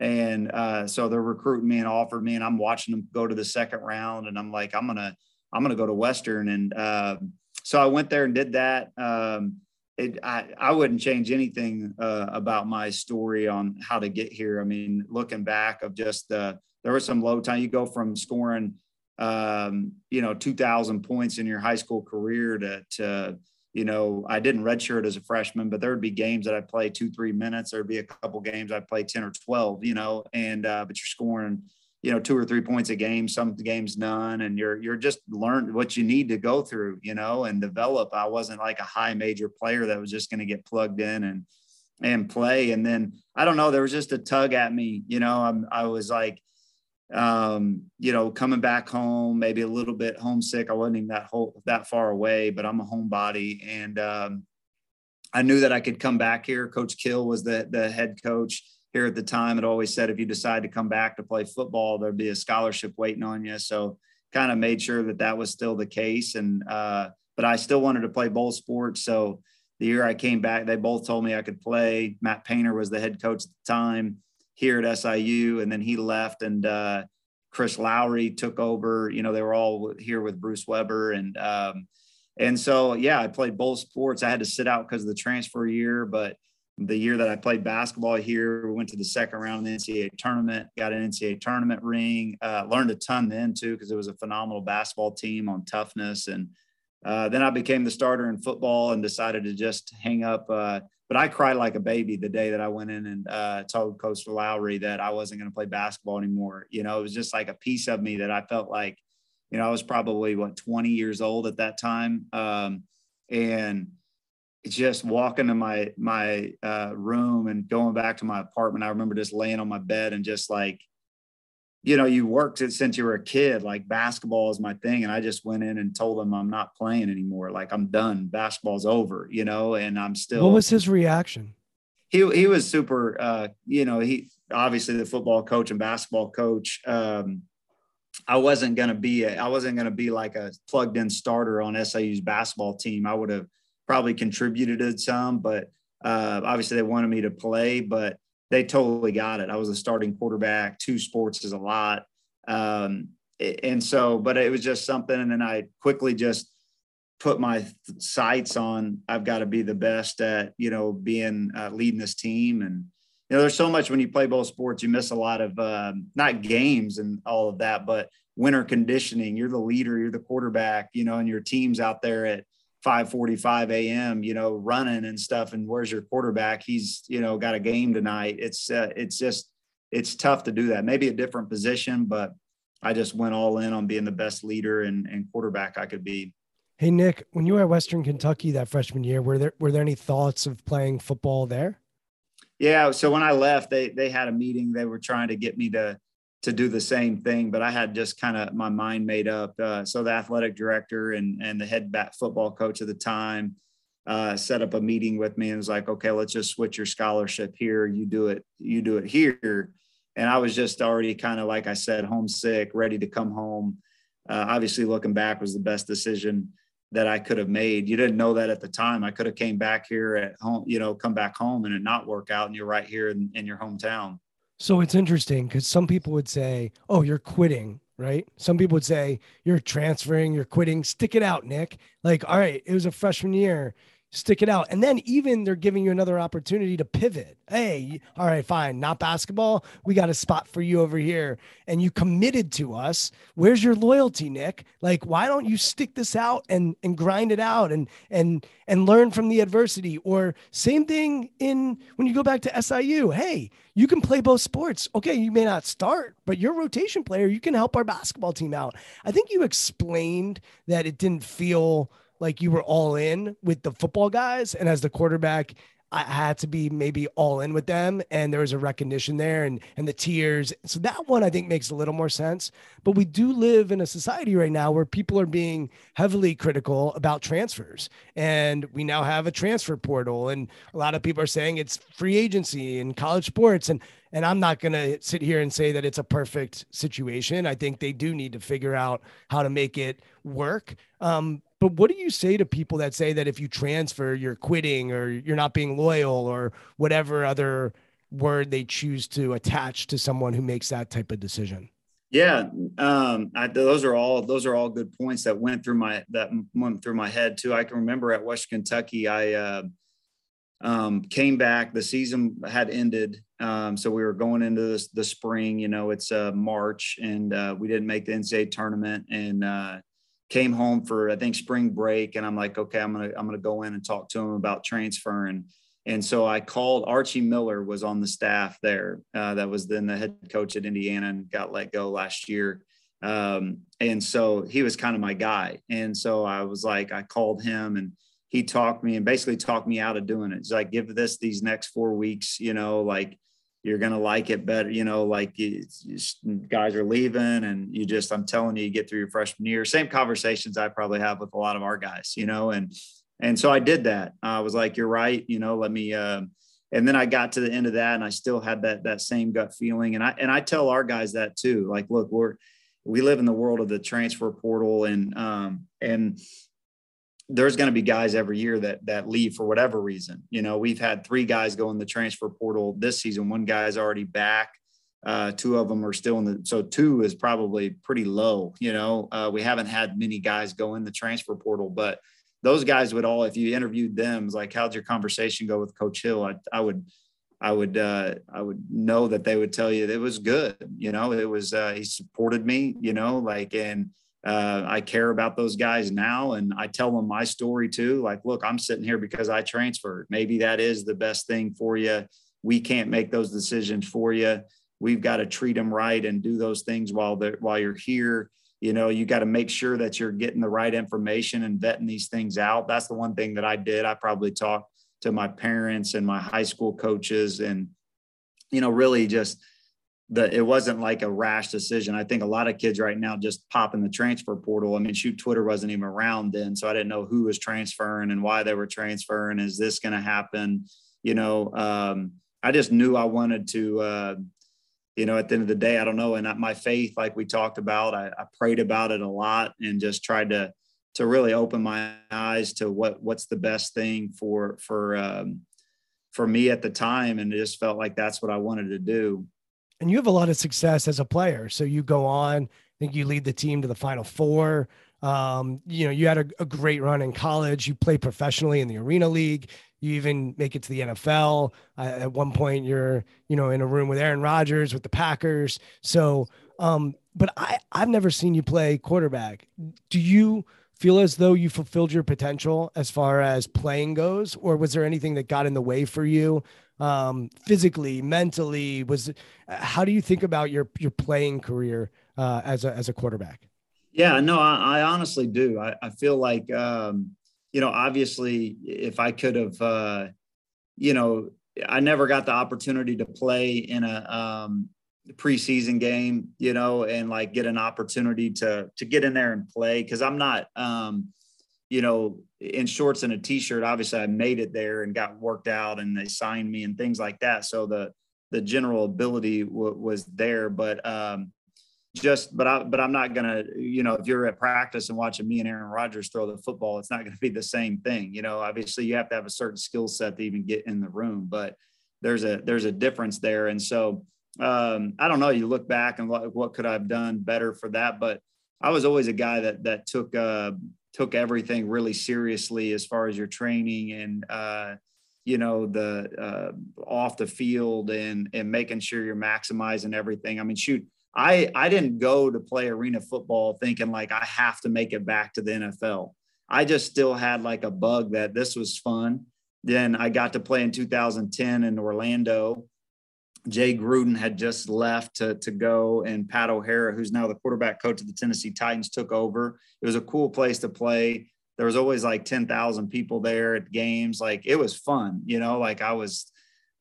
And uh, so they're recruiting me and offered me, and I'm watching them go to the second round. And I'm like, I'm gonna, I'm gonna go to Western. And uh, so I went there and did that. Um, it, I, I wouldn't change anything uh, about my story on how to get here. I mean, looking back of just uh, there was some low time. You go from scoring um, you know, 2,000 points in your high school career to, to, you know, I didn't redshirt as a freshman, but there would be games that I'd play two, three minutes. There'd be a couple games I'd play 10 or 12, you know, and, uh, but you're scoring, you know, two or three points a game, some games none. And you're, you're just learn what you need to go through, you know, and develop. I wasn't like a high major player that was just going to get plugged in and, and play. And then I don't know, there was just a tug at me, you know, I'm, I was like, um, you know, coming back home, maybe a little bit homesick. I wasn't even that whole, that far away, but I'm a homebody. And um, I knew that I could come back here. Coach Kill was the, the head coach here at the time. It always said, if you decide to come back to play football, there'd be a scholarship waiting on you. So kind of made sure that that was still the case. And, uh, but I still wanted to play both sports. So the year I came back, they both told me I could play. Matt Painter was the head coach at the time here at SIU, and then he left, and uh, Chris Lowery took over. You know, they were all here with Bruce Weber, and um, and so yeah, I played both sports. I had to sit out because of the transfer year, but the year that I played basketball here, we went to the second round of the NCAA tournament, got an NCAA tournament ring, uh, learned a ton then too, because it was a phenomenal basketball team on toughness. And uh, then I became the starter in football and decided to just hang up. Uh, but I cried like a baby the day that I went in and uh, told Coach Lowery that I wasn't going to play basketball anymore. You know, it was just like a piece of me that I felt like, you know, I was probably what 20 years old at that time, um, and just walking to my my uh, room and going back to my apartment. I remember just laying on my bed and just like you know, you worked it since you were a kid. Like basketball is my thing, and I just went in and told him I'm not playing anymore. Like I'm done. Basketball's over. You know, and I'm still. What was his reaction? He he was super. Uh, you know, he obviously the football coach and basketball coach. Um, I wasn't gonna be. A, I wasn't gonna be like a plugged in starter on SIU's basketball team. I would have probably contributed some, but uh, obviously they wanted me to play, but they totally got it. I was a starting quarterback. Two sports is a lot. Um, and so, but it was just something. And then I quickly just put my sights on, I've got to be the best at, you know, being, uh, leading this team. And, you know, there's so much when you play both sports, you miss a lot of, um, not games and all of that, but winter conditioning. You're the leader, you're the quarterback, you know, and your team's out there at 5:45 a.m. You know, running and stuff. And where's your quarterback? He's you know got a game tonight. It's uh, it's just it's tough to do that. Maybe a different position, but I just went all in on being the best leader and, and quarterback I could be. Hey Nick, when you were at Western Kentucky that freshman year, were there were there any thoughts of playing football there? Yeah, so when I left, they they had a meeting. They were trying to get me to to do the same thing, but I had just kind of my mind made up. Uh, so the athletic director and and the head bat football coach at the time uh, set up a meeting with me and was like, "Okay, let's just switch your scholarship here. You do it. You do it here." And I was just already kind of like I said, homesick, ready to come home. Uh, obviously, looking back was the best decision that I could have made. You didn't know that at the time. I could have came back here at home, you know, come back home and it not work out, and you're right here in, in your hometown. So it's interesting because some people would say, "Oh, you're quitting," right? Some people would say, "You're transferring, you're quitting. Stick it out, Nick." Like, all right, it was a freshman year stick it out. And then even they're giving you another opportunity to pivot. Hey, all right, fine, not basketball. We got a spot for you over here. And you committed to us. Where's your loyalty, Nick? Like, why don't you stick this out and and grind it out and and and learn from the adversity? Or same thing in when you go back to SIU. Hey, you can play both sports. Okay, you may not start, but you're a rotation player. You can help our basketball team out. I think you explained that it didn't feel like you were all in with the football guys, and as the quarterback, I had to be maybe all in with them, and there was a recognition there, and and the tears. So that one I think makes a little more sense. But we do live in a society right now where people are being heavily critical about transfers, and we now have a transfer portal, and a lot of people are saying it's free agency in college sports, and and I'm not going to sit here and say that it's a perfect situation. I think they do need to figure out how to make it work. Um, but what do you say to people that say that if you transfer, you're quitting or you're not being loyal or whatever other word they choose to attach to someone who makes that type of decision? Yeah, um, I, those are all those are all good points that went through my that went through my head too. I can remember at West Kentucky, I uh, um, came back. The season had ended. Um, so we were going into this, the spring, you know, it's uh, March and uh, we didn't make the NCAA tournament and uh, came home for, I think spring break. And I'm like, okay, I'm to, I'm to go in and talk to him about transferring. And so I called Archie Miller was on the staff there. Uh, that was then the head coach at Indiana and got let go last year. Um, and so he was kind of my guy. And so I was like, I called him and he talked me and basically talked me out of doing it. It's like, give this these next four weeks, you know, like you're going to like it better, you know, like you, guys are leaving and you just, I'm telling you, you get through your freshman year. Same conversations I probably have with a lot of our guys, you know, and, and so I did that. I was like, you're right, you know, let me, uh, and then I got to the end of that and I still had that, that same gut feeling. And I, and I tell our guys that too, like, look, we're, we live in the world of the transfer portal and, um, and there's going to be guys every year that that leave for whatever reason. You know, we've had three guys go in the transfer portal this season. One guy's already back. Uh, two of them are still in the so two is probably pretty low. You know, uh, we haven't had many guys go in the transfer portal, but those guys would all, if you interviewed them, like, how'd your conversation go with Coach Hill? I, I would, I would, uh, I would know that they would tell you it was good. You know, it was uh, he supported me. You know, like and uh, I care about those guys now, and I tell them my story too. Like, look, I'm sitting here because I transferred. Maybe that is the best thing for you. We can't make those decisions for you. We've got to treat them right and do those things while they're while you're here. You know, you got to make sure that you're getting the right information and vetting these things out. That's the one thing that I did. I probably talked to my parents and my high school coaches, and you know, really just that it wasn't like a rash decision. I think a lot of kids right now just pop in the transfer portal. I mean, shoot, Twitter wasn't even around then, so I didn't know who was transferring and why they were transferring. Is this going to happen? You know, um, I just knew I wanted to. Uh, you know, at the end of the day, I don't know. And my faith, like we talked about, I, I prayed about it a lot and just tried to to really open my eyes to what what's the best thing for for um, for me at the time, and it just felt like that's what I wanted to do and you have a lot of success as a player. So you go on, I think you lead the team to the final four. Um, you know, you had a, a, great run in college. You play professionally in the Arena League. You even make it to the NFL. Uh, at one point, you're, you know, in a room with Aaron Rodgers with the Packers. So, um, but I, I've never seen you play quarterback. Do you feel as though you fulfilled your potential as far as playing goes, or was there anything that got in the way for you um, physically, mentally? Was how do you think about your your playing career uh, as a as a quarterback? Yeah, no, I, I honestly do. I, I feel like um, you know, obviously, if I could have, uh, you know, I never got the opportunity to play in a um, preseason game, you know, and like get an opportunity to to get in there and play because I'm not, um, you know, in shorts and a t-shirt obviously i made it there and got worked out and they signed me and things like that. So the the general ability w- was there but um just but i but i'm not gonna you know if you're at practice and watching me and aaron rodgers throw the football it's not gonna be the same thing you know? Obviously you have to have a certain skill set to even get in the room but there's a there's a difference there. And so um i don't know you look back and what, what could i've done better for that but i was always a guy that that took uh took everything really seriously as far as your training and uh, you know the uh, off the field and and making sure you're maximizing everything. I mean, shoot, I I didn't go to play arena football thinking like I have to make it back to the NFL. I just still had like a bug that this was fun. Then I got to play in 2010 in Orlando Jay Gruden had just left to, to go, and Pat O'Hara, who's now the quarterback coach of the Tennessee Titans, took over. It was a cool place to play. There was always like 10,000 people there at games. Like it was fun, you know, like I was,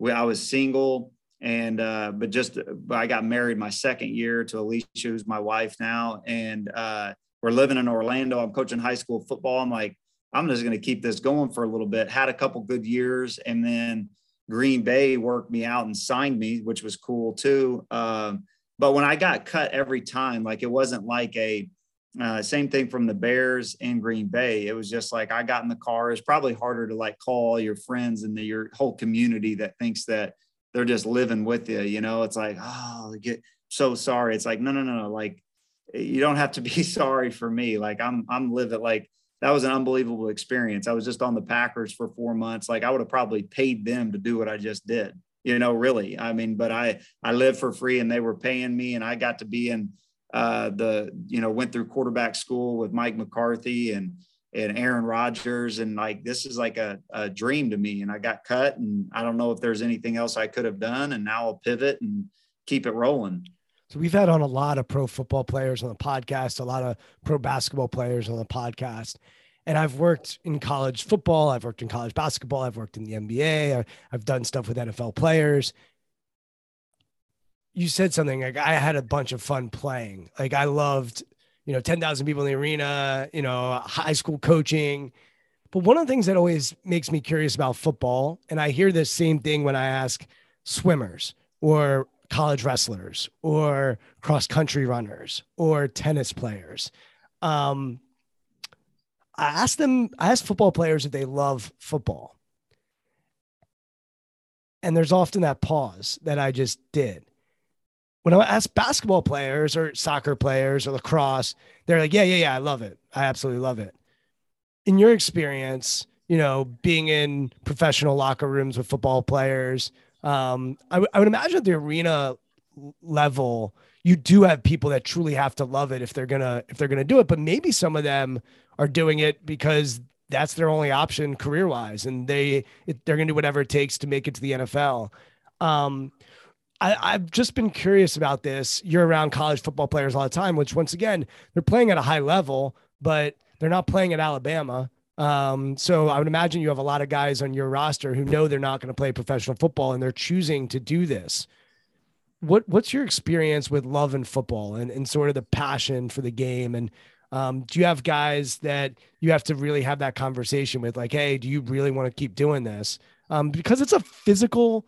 I was single and, uh, but just, I got married my second year to Alicia, who's my wife now. And, uh, we're living in Orlando. I'm coaching high school football. I'm like, I'm just going to keep this going for a little bit. Had a couple good years and then, Green Bay worked me out and signed me, which was cool too. Um, but when I got cut every time, like it wasn't like a uh, same thing from the Bears and Green Bay. It was just like I got in the car. It's probably harder to like call your friends and the, your whole community that thinks that they're just living with you. You know, it's like, oh, get so sorry. It's like, no, no, no, no. Like you don't have to be sorry for me. Like I'm, I'm living like that was an unbelievable experience. I was just on the Packers for four months. Like I would have probably paid them to do what I just did. you know, really. I mean, but I I lived for free and they were paying me and I got to be in uh, the, you know, went through quarterback school with Mike McCarthy and and Aaron Rodgers and like this is like a, a dream to me and I got cut and I don't know if there's anything else I could have done and now I'll pivot and keep it rolling. So we've had on a lot of pro football players on the podcast, a lot of pro basketball players on the podcast. And I've worked in college football, I've worked in college basketball, I've worked in the NBA, I've done stuff with NFL players. You said something like I had a bunch of fun playing. Like I loved, you know, 10,000 people in the arena, you know, high school coaching. But one of the things that always makes me curious about football, and I hear this same thing when I ask swimmers or college wrestlers or cross country runners or tennis players. Um, I asked them, I asked football players if they love football. And there's often that pause that I just did. When I ask basketball players or soccer players or lacrosse, they're like, yeah, yeah, yeah, I love it. I absolutely love it. In your experience, you know, being in professional locker rooms with football players, um, I, w- I would imagine at the arena level, you do have people that truly have to love it if they're gonna if they're gonna do it. But maybe some of them are doing it because that's their only option career wise, and they it, they're gonna do whatever it takes to make it to the NFL. Um, I, I've just been curious about this. You're around college football players all the time, which once again they're playing at a high level, but they're not playing at Alabama. Um, so I would imagine you have a lot of guys on your roster who know they're not going to play professional football and they're choosing to do this. What what's your experience with love and football and, and sort of the passion for the game? And um, do you have guys that you have to really have that conversation with like hey do you really want to keep doing this? Um, because it's a physical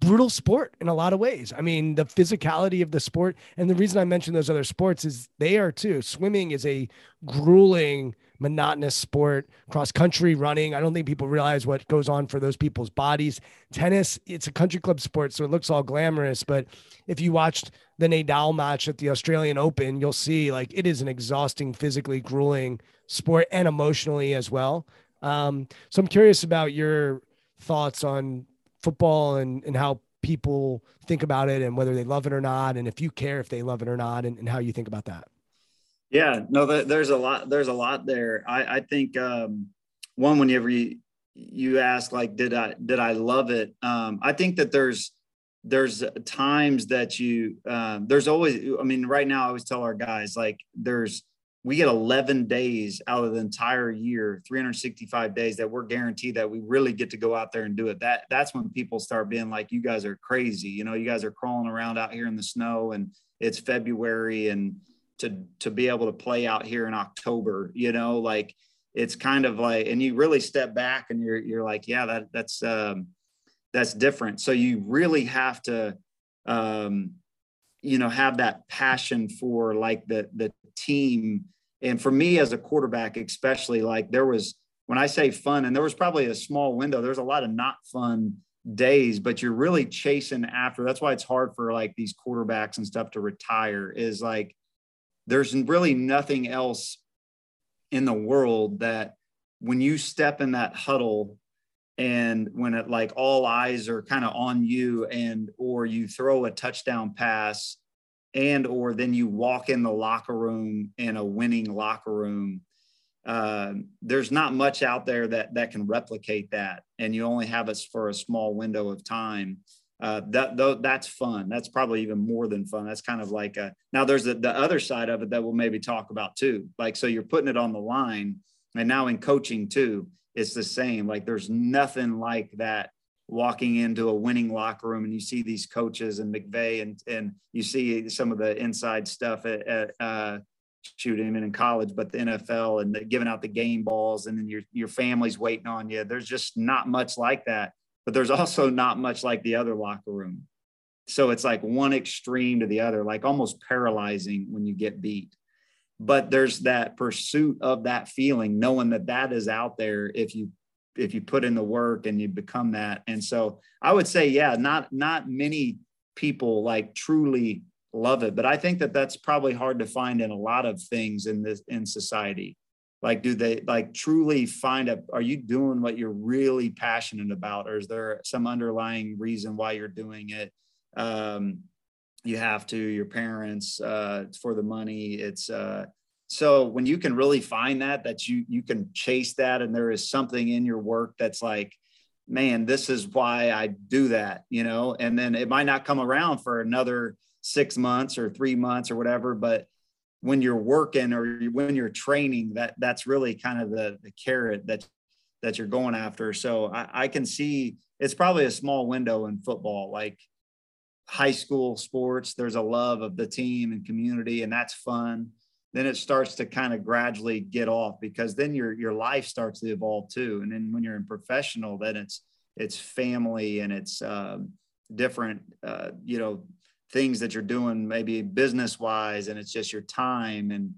brutal sport in a lot of ways i mean the physicality of the sport and the reason i mention those other sports is they are too swimming is a grueling monotonous sport. Cross country running, I don't think people realize what goes on for those people's bodies. Tennis, it's a country club sport, so it looks all glamorous. But if you watched the Nadal match at the Australian Open, you'll see like it is an exhausting, physically grueling sport and emotionally as well. Um, so I'm curious about your thoughts on football and, and how people think about it and whether they love it or not, and if you care if they love it or not, and, and how you think about that. Yeah, no, there's a lot. There's a lot there. I, I think um, one whenever you you ask like, did I did I love it? Um, I think that there's there's times that you um, there's always. I mean, right now I always tell our guys like there's we get 11 days out of the entire year 365 days that we're guaranteed that we really get to go out there and do it that that's when people start being like you guys are crazy you know you guys are crawling around out here in the snow and it's february and to to be able to play out here in October. You know, like it's kind of like, and you really step back and you're you're like, yeah, that that's um, that's different. So you really have to, um, you know, have that passion for like the the team. And for me as a quarterback, especially, like there was when I say fun, and there was probably a small window. There's a lot of not fun days, but you're really chasing after. That's why it's hard for like these quarterbacks and stuff to retire. Is like there's really nothing else in the world that when you step in that huddle and when it like all eyes are kind of on you and or you throw a touchdown pass and or then you walk in the locker room in a winning locker room uh, there's not much out there that that can replicate that and you only have us for a small window of time uh, that though that's fun. That's probably even more than fun. That's kind of like a, now there's the, the other side of it that we'll maybe talk about too. Like so, you're putting it on the line, and now in coaching too, it's the same. Like there's nothing like that walking into a winning locker room and you see these coaches and McVay and and you see some of the inside stuff at, at uh, shooting in college, but the NFL and the, giving out the game balls and then your your family's waiting on you. There's just not much like that but there's also not much like the other locker room. So it's like one extreme to the other, like almost paralyzing when you get beat. But there's that pursuit of that feeling, knowing that that is out there if you if you put in the work and you become that. And so I would say, yeah, not not many people like truly love it, but I think that that's probably hard to find in a lot of things in this in society like do they like truly find a are you doing what you're really passionate about or is there some underlying reason why you're doing it um, you have to your parents uh, for the money it's uh, so when you can really find that that you you can chase that and there is something in your work that's like man this is why i do that you know? And then it might not come around for another six months or three months or whatever but when you're working or when you're training that that's really kind of the the carrot that that you're going after. So I, I can see it's probably a small window in football like high school sports there's a love of the team and community and that's fun then it starts to kind of gradually get off because then your your life starts to evolve too and then when you're in professional then it's it's family and it's um, different uh, you know things that you're doing maybe business wise and it's just your time and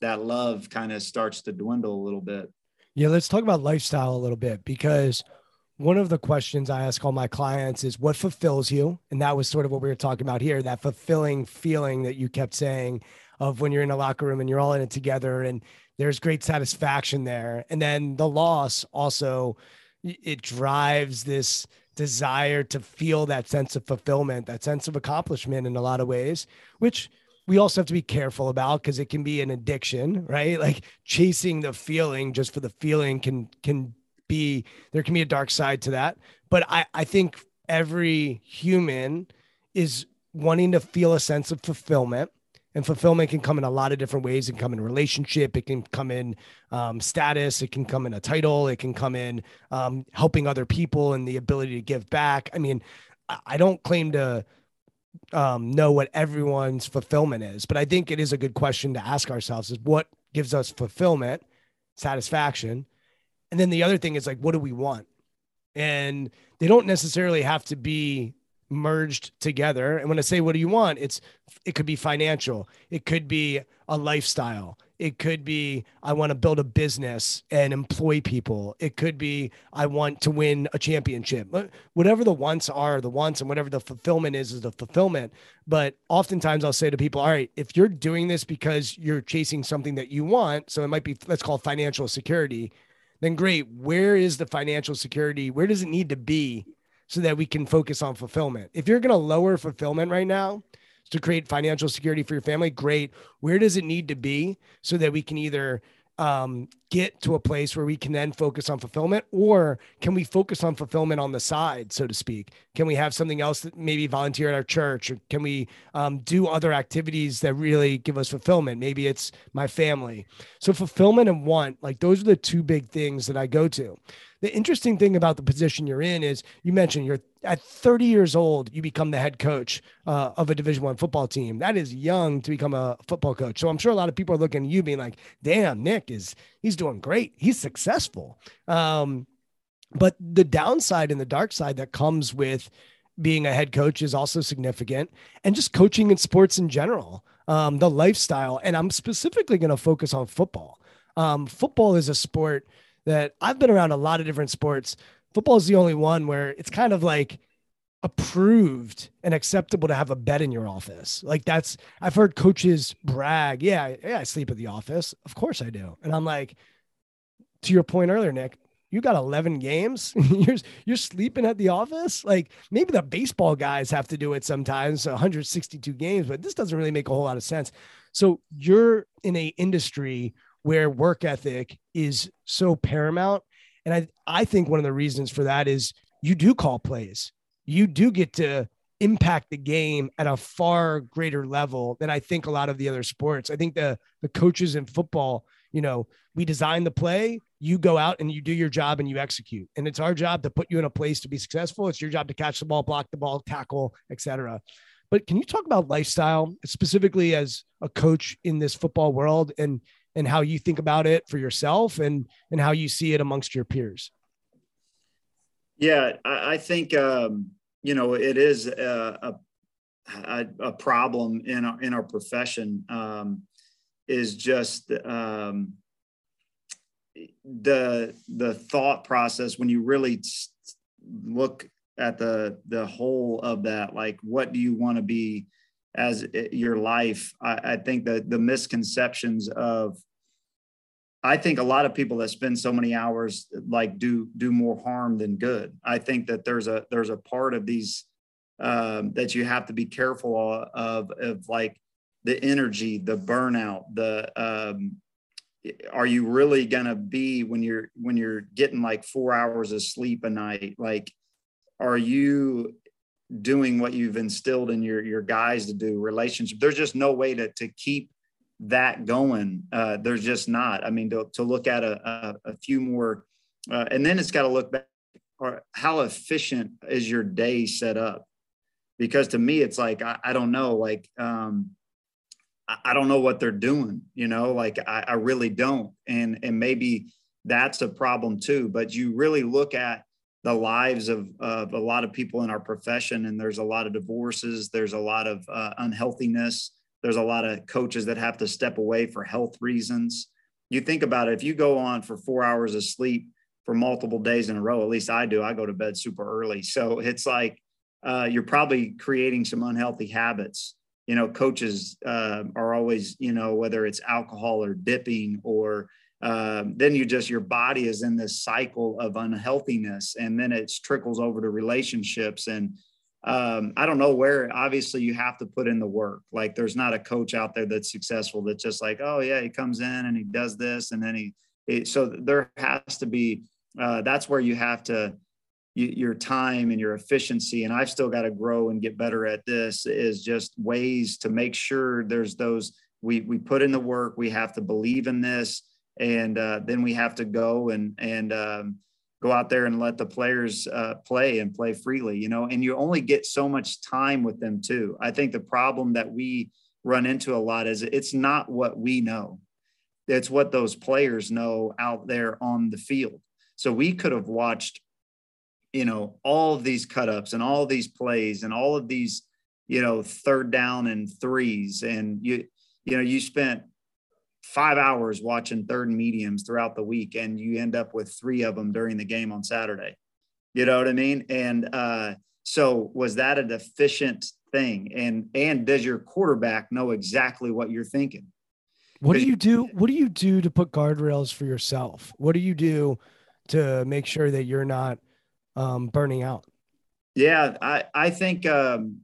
that love kind of starts to dwindle a little bit yeah let's talk about lifestyle a little bit because one of the questions I ask all my clients is what fulfills you? And that was sort of what we were talking about here that fulfilling feeling that you kept saying of when you're in a locker room and you're all in it together and there's great satisfaction there. And then the loss also, it drives this desire to feel that sense of fulfillment, that sense of accomplishment in a lot of ways, which we also have to be careful about because it can be an addiction, right? Like chasing the feeling just for the feeling can can be there can be a dark side to that. But I, I think every human is wanting to feel a sense of fulfillment and fulfillment can come in a lot of different ways. It can come in relationship. It can come in um, status. It can come in a title. It can come in um, helping other people and the ability to give back. I mean, I don't claim to um, know what everyone's fulfillment is, but I think it is a good question to ask ourselves: is what gives us fulfillment, satisfaction, and then the other thing is like, what do we want? And they don't necessarily have to be merged together. And when I say what do you want, it's it could be financial, it could be a lifestyle, it could be I want to build a business and employ people. It could be I want to win a championship. Whatever the wants are, the wants, and whatever the fulfillment is, is the fulfillment. But oftentimes I'll say to people, all right, if you're doing this because you're chasing something that you want, so it might be let's call financial security, then great. Where is the financial security? Where does it need to be so that we can focus on fulfillment. If you're going to lower fulfillment right now to create financial security for your family, great. Where does it need to be so that we can either um, get to a place where we can then focus on fulfillment or can we focus on fulfillment on the side so to speak can we have something else that maybe volunteer at our church or can we um, do other activities that really give us fulfillment maybe it's my family so fulfillment and want like those are the two big things that i go to the interesting thing about the position you're in is you mentioned you're at 30 years old you become the head coach uh, of a division one football team. That is young to become a football coach. So i'm sure a lot of people are looking at you being like damn nick is he's doing great. He's successful. Um, but the downside and the dark side that comes with being a head coach is also significant and just coaching in sports in general um, the lifestyle. And i'm specifically going to focus on football. Um, football is a sport that I've been around a lot of different sports. Football is the only one where it's kind of like approved and acceptable to have a bed in your office. Like that's I've heard coaches brag, yeah, yeah, I sleep at the office. Of course I do. And I'm like, to your point earlier, Nick, you got 11 games. you're you're sleeping at the office. Like maybe the baseball guys have to do it sometimes, 162 games, but this doesn't really make a whole lot of sense. So you're in a industry where work ethic is so paramount. And I, I think one of the reasons for that is you do call plays. You do get to impact the game at a far greater level than I think a lot of the other sports. I think the the coaches in football, you know, we design the play, you go out and you do your job and you execute. And it's our job to put you in a place to be successful. It's your job to catch the ball, block the ball, tackle, etc. But can you talk about lifestyle specifically as a coach in this football world and and how you think about it for yourself and and how you see it amongst your peers yeah i, I think um, you know it is a, a, a, problem in our in our profession um, is just um, the the thought process when you really look at the the whole of that like what do you want to be as your life. I, I think that the misconceptions of I think a lot of people that spend so many hours like do do more harm than good. I think that there's a there's a part of these um, that you have to be careful of of like the energy, the burnout, the um, are you really gonna be when you're when you're getting like four hours of sleep a night? Like, are you doing what you've instilled in your your guys to do? Relationship. There's just no way to to keep that going. Uh, there's just not. I mean, to, to look at a, a, a few more, uh, and then it's got to look back. Or how efficient is your day set up? Because to me, it's like I, I don't know. Like um, I don't know what they're doing, you know, like I, I, really don't. And and maybe that's a problem too. But you really look at the lives of, of a lot of people in our profession, and there's a lot of divorces, there's a lot of uh, unhealthiness, there's a lot of coaches that have to step away for health reasons. You think about it, if you go on for four hours of sleep for multiple days in a row, at least I do, I go to bed super early. So it's like uh, you're probably creating some unhealthy habits you know, coaches uh, are always, you know, whether it's alcohol or dipping or um, then you just your body is in this cycle of unhealthiness and then it trickles over to relationships and um, i don't know where obviously you have to put in the work. Like there's not a coach out there that's successful that's just like oh yeah he comes in and he does this and then he, he so there has to be uh, that's where you have to your time and your efficiency and i've still got to grow and get better at this is just ways to make sure there's those we we put in the work we have to believe in this and uh, then we have to go and and um, go out there and let the players uh, play and play freely you know and you only get so much time with them too. I think the problem that we run into a lot is it's not what we know. It's what those players know out there on the field. So we could have watched you know all of these cut ups and all these plays and all of these you know third down and threes and you you know you spent five hours watching third and mediums throughout the week and you end up with three of them during the game on saturday. You know what i mean? And uh so was that an efficient thing? And and does your quarterback know exactly what you're thinking? What do you do what do you do to put guardrails for yourself? What do you do to make sure that you're not um, burning out? Yeah, I I think um,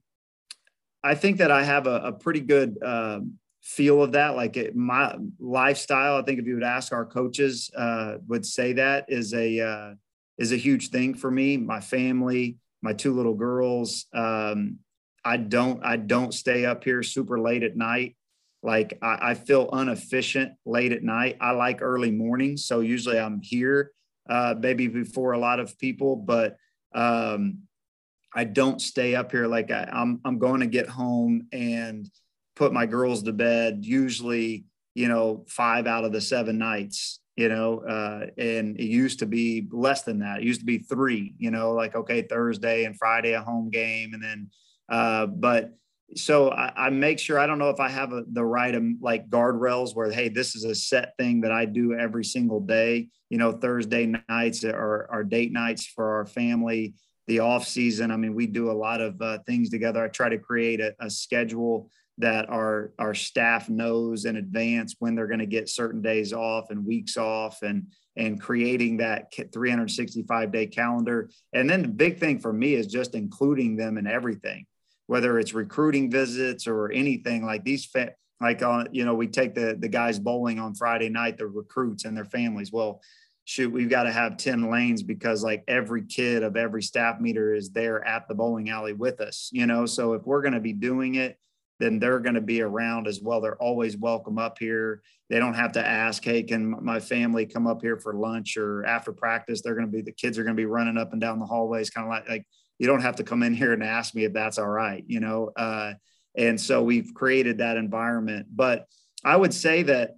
I think that I have a, a pretty good um, feel of that. Like it, my lifestyle, I think if you would ask our coaches, uh, would say that is a uh, is a huge thing for me. My family, my two little girls. Um, I don't I don't stay up here super late at night. Like I, I feel inefficient late at night. I like early mornings, so usually I'm here uh, maybe before a lot of people, but um, I don't stay up here. Like I, I'm, I'm going to get home and put my girls to bed. Usually, you know, five out of the seven nights. You know, uh, and it used to be less than that. It used to be three. You know, like okay, Thursday and Friday a home game, and then, uh, but so I, I, make sure I don't know if I have a, the right um, like guardrails where hey this is a set thing that I do every single day. You know Thursday nights are our date nights for our family. The off season, I mean, we do a lot of uh, things together. I try to create a, a schedule that our our staff knows in advance when they're going to get certain days off and weeks off and and creating that 365 day calendar. And then the big thing for me is just including them in everything whether it's recruiting visits or anything like these like on uh, you know we take the the guys bowling on friday night the recruits and their families. Well shoot we've got to have 10 lanes because like every kid of every staff meter is there at the bowling alley with us you know? So if we're going to be doing it then they're going to be around as well they're always welcome up here they don't have to ask hey can my family come up here for lunch or after practice they're going to be the kids are going to be running up and down the hallways kind of like like you don't have to come in here and ask me if that's all right, you know. Uh, and so we've created that environment. But I would say that,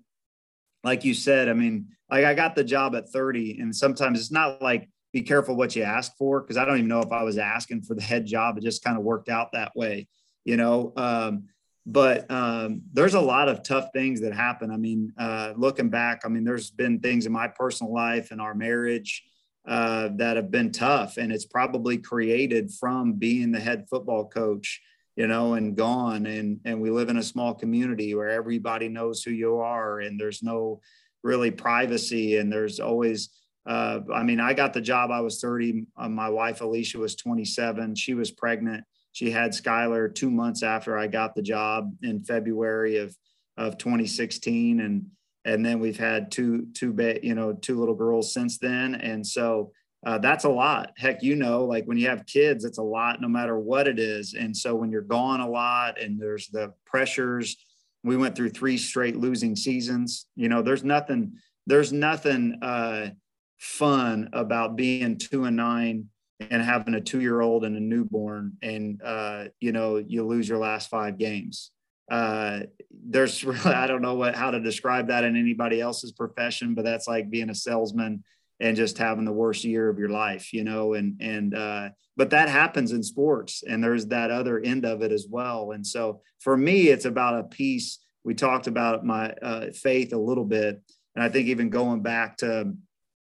like you said, I mean, like I got the job at 30, and sometimes it's not like be careful what you ask for because I don't even know if I was asking for the head job. It just kind of worked out that way, you know. Um, but um, there's a lot of tough things that happen. I mean, uh, looking back, I mean, there's been things in my personal life and our marriage uh, that have been tough, and it's probably created from being the head football coach, you know, and gone. And and we live in a small community where everybody knows who you are, and there's no really privacy and there's always uh, I mean, I got the job. I was 30. Uh, my wife Alicia was 27. She was pregnant. She had Skylar two months after I got the job in February of of 2016, and and then we've had two two ba- you know two little girls since then. And so uh, that's a lot. Heck, you know, like when you have kids, it's a lot, no matter what it is. And so when you're gone a lot, and there's the pressures. We went through three straight losing seasons. You know, there's nothing. There's nothing. Uh, fun about being two and nine and having a two year old and a newborn and uh, you know you lose your last five games. Uh, there's really i don't know what how to describe that in anybody else's profession but that's like being a salesman and just having the worst year of your life you know and and uh, but that happens in sports and there's that other end of it as well. And so for me it's about a peace. We talked about my uh, faith a little bit and i think even going back to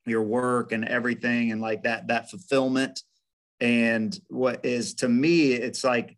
your work and everything and like that that fulfillment. And what is to me it's like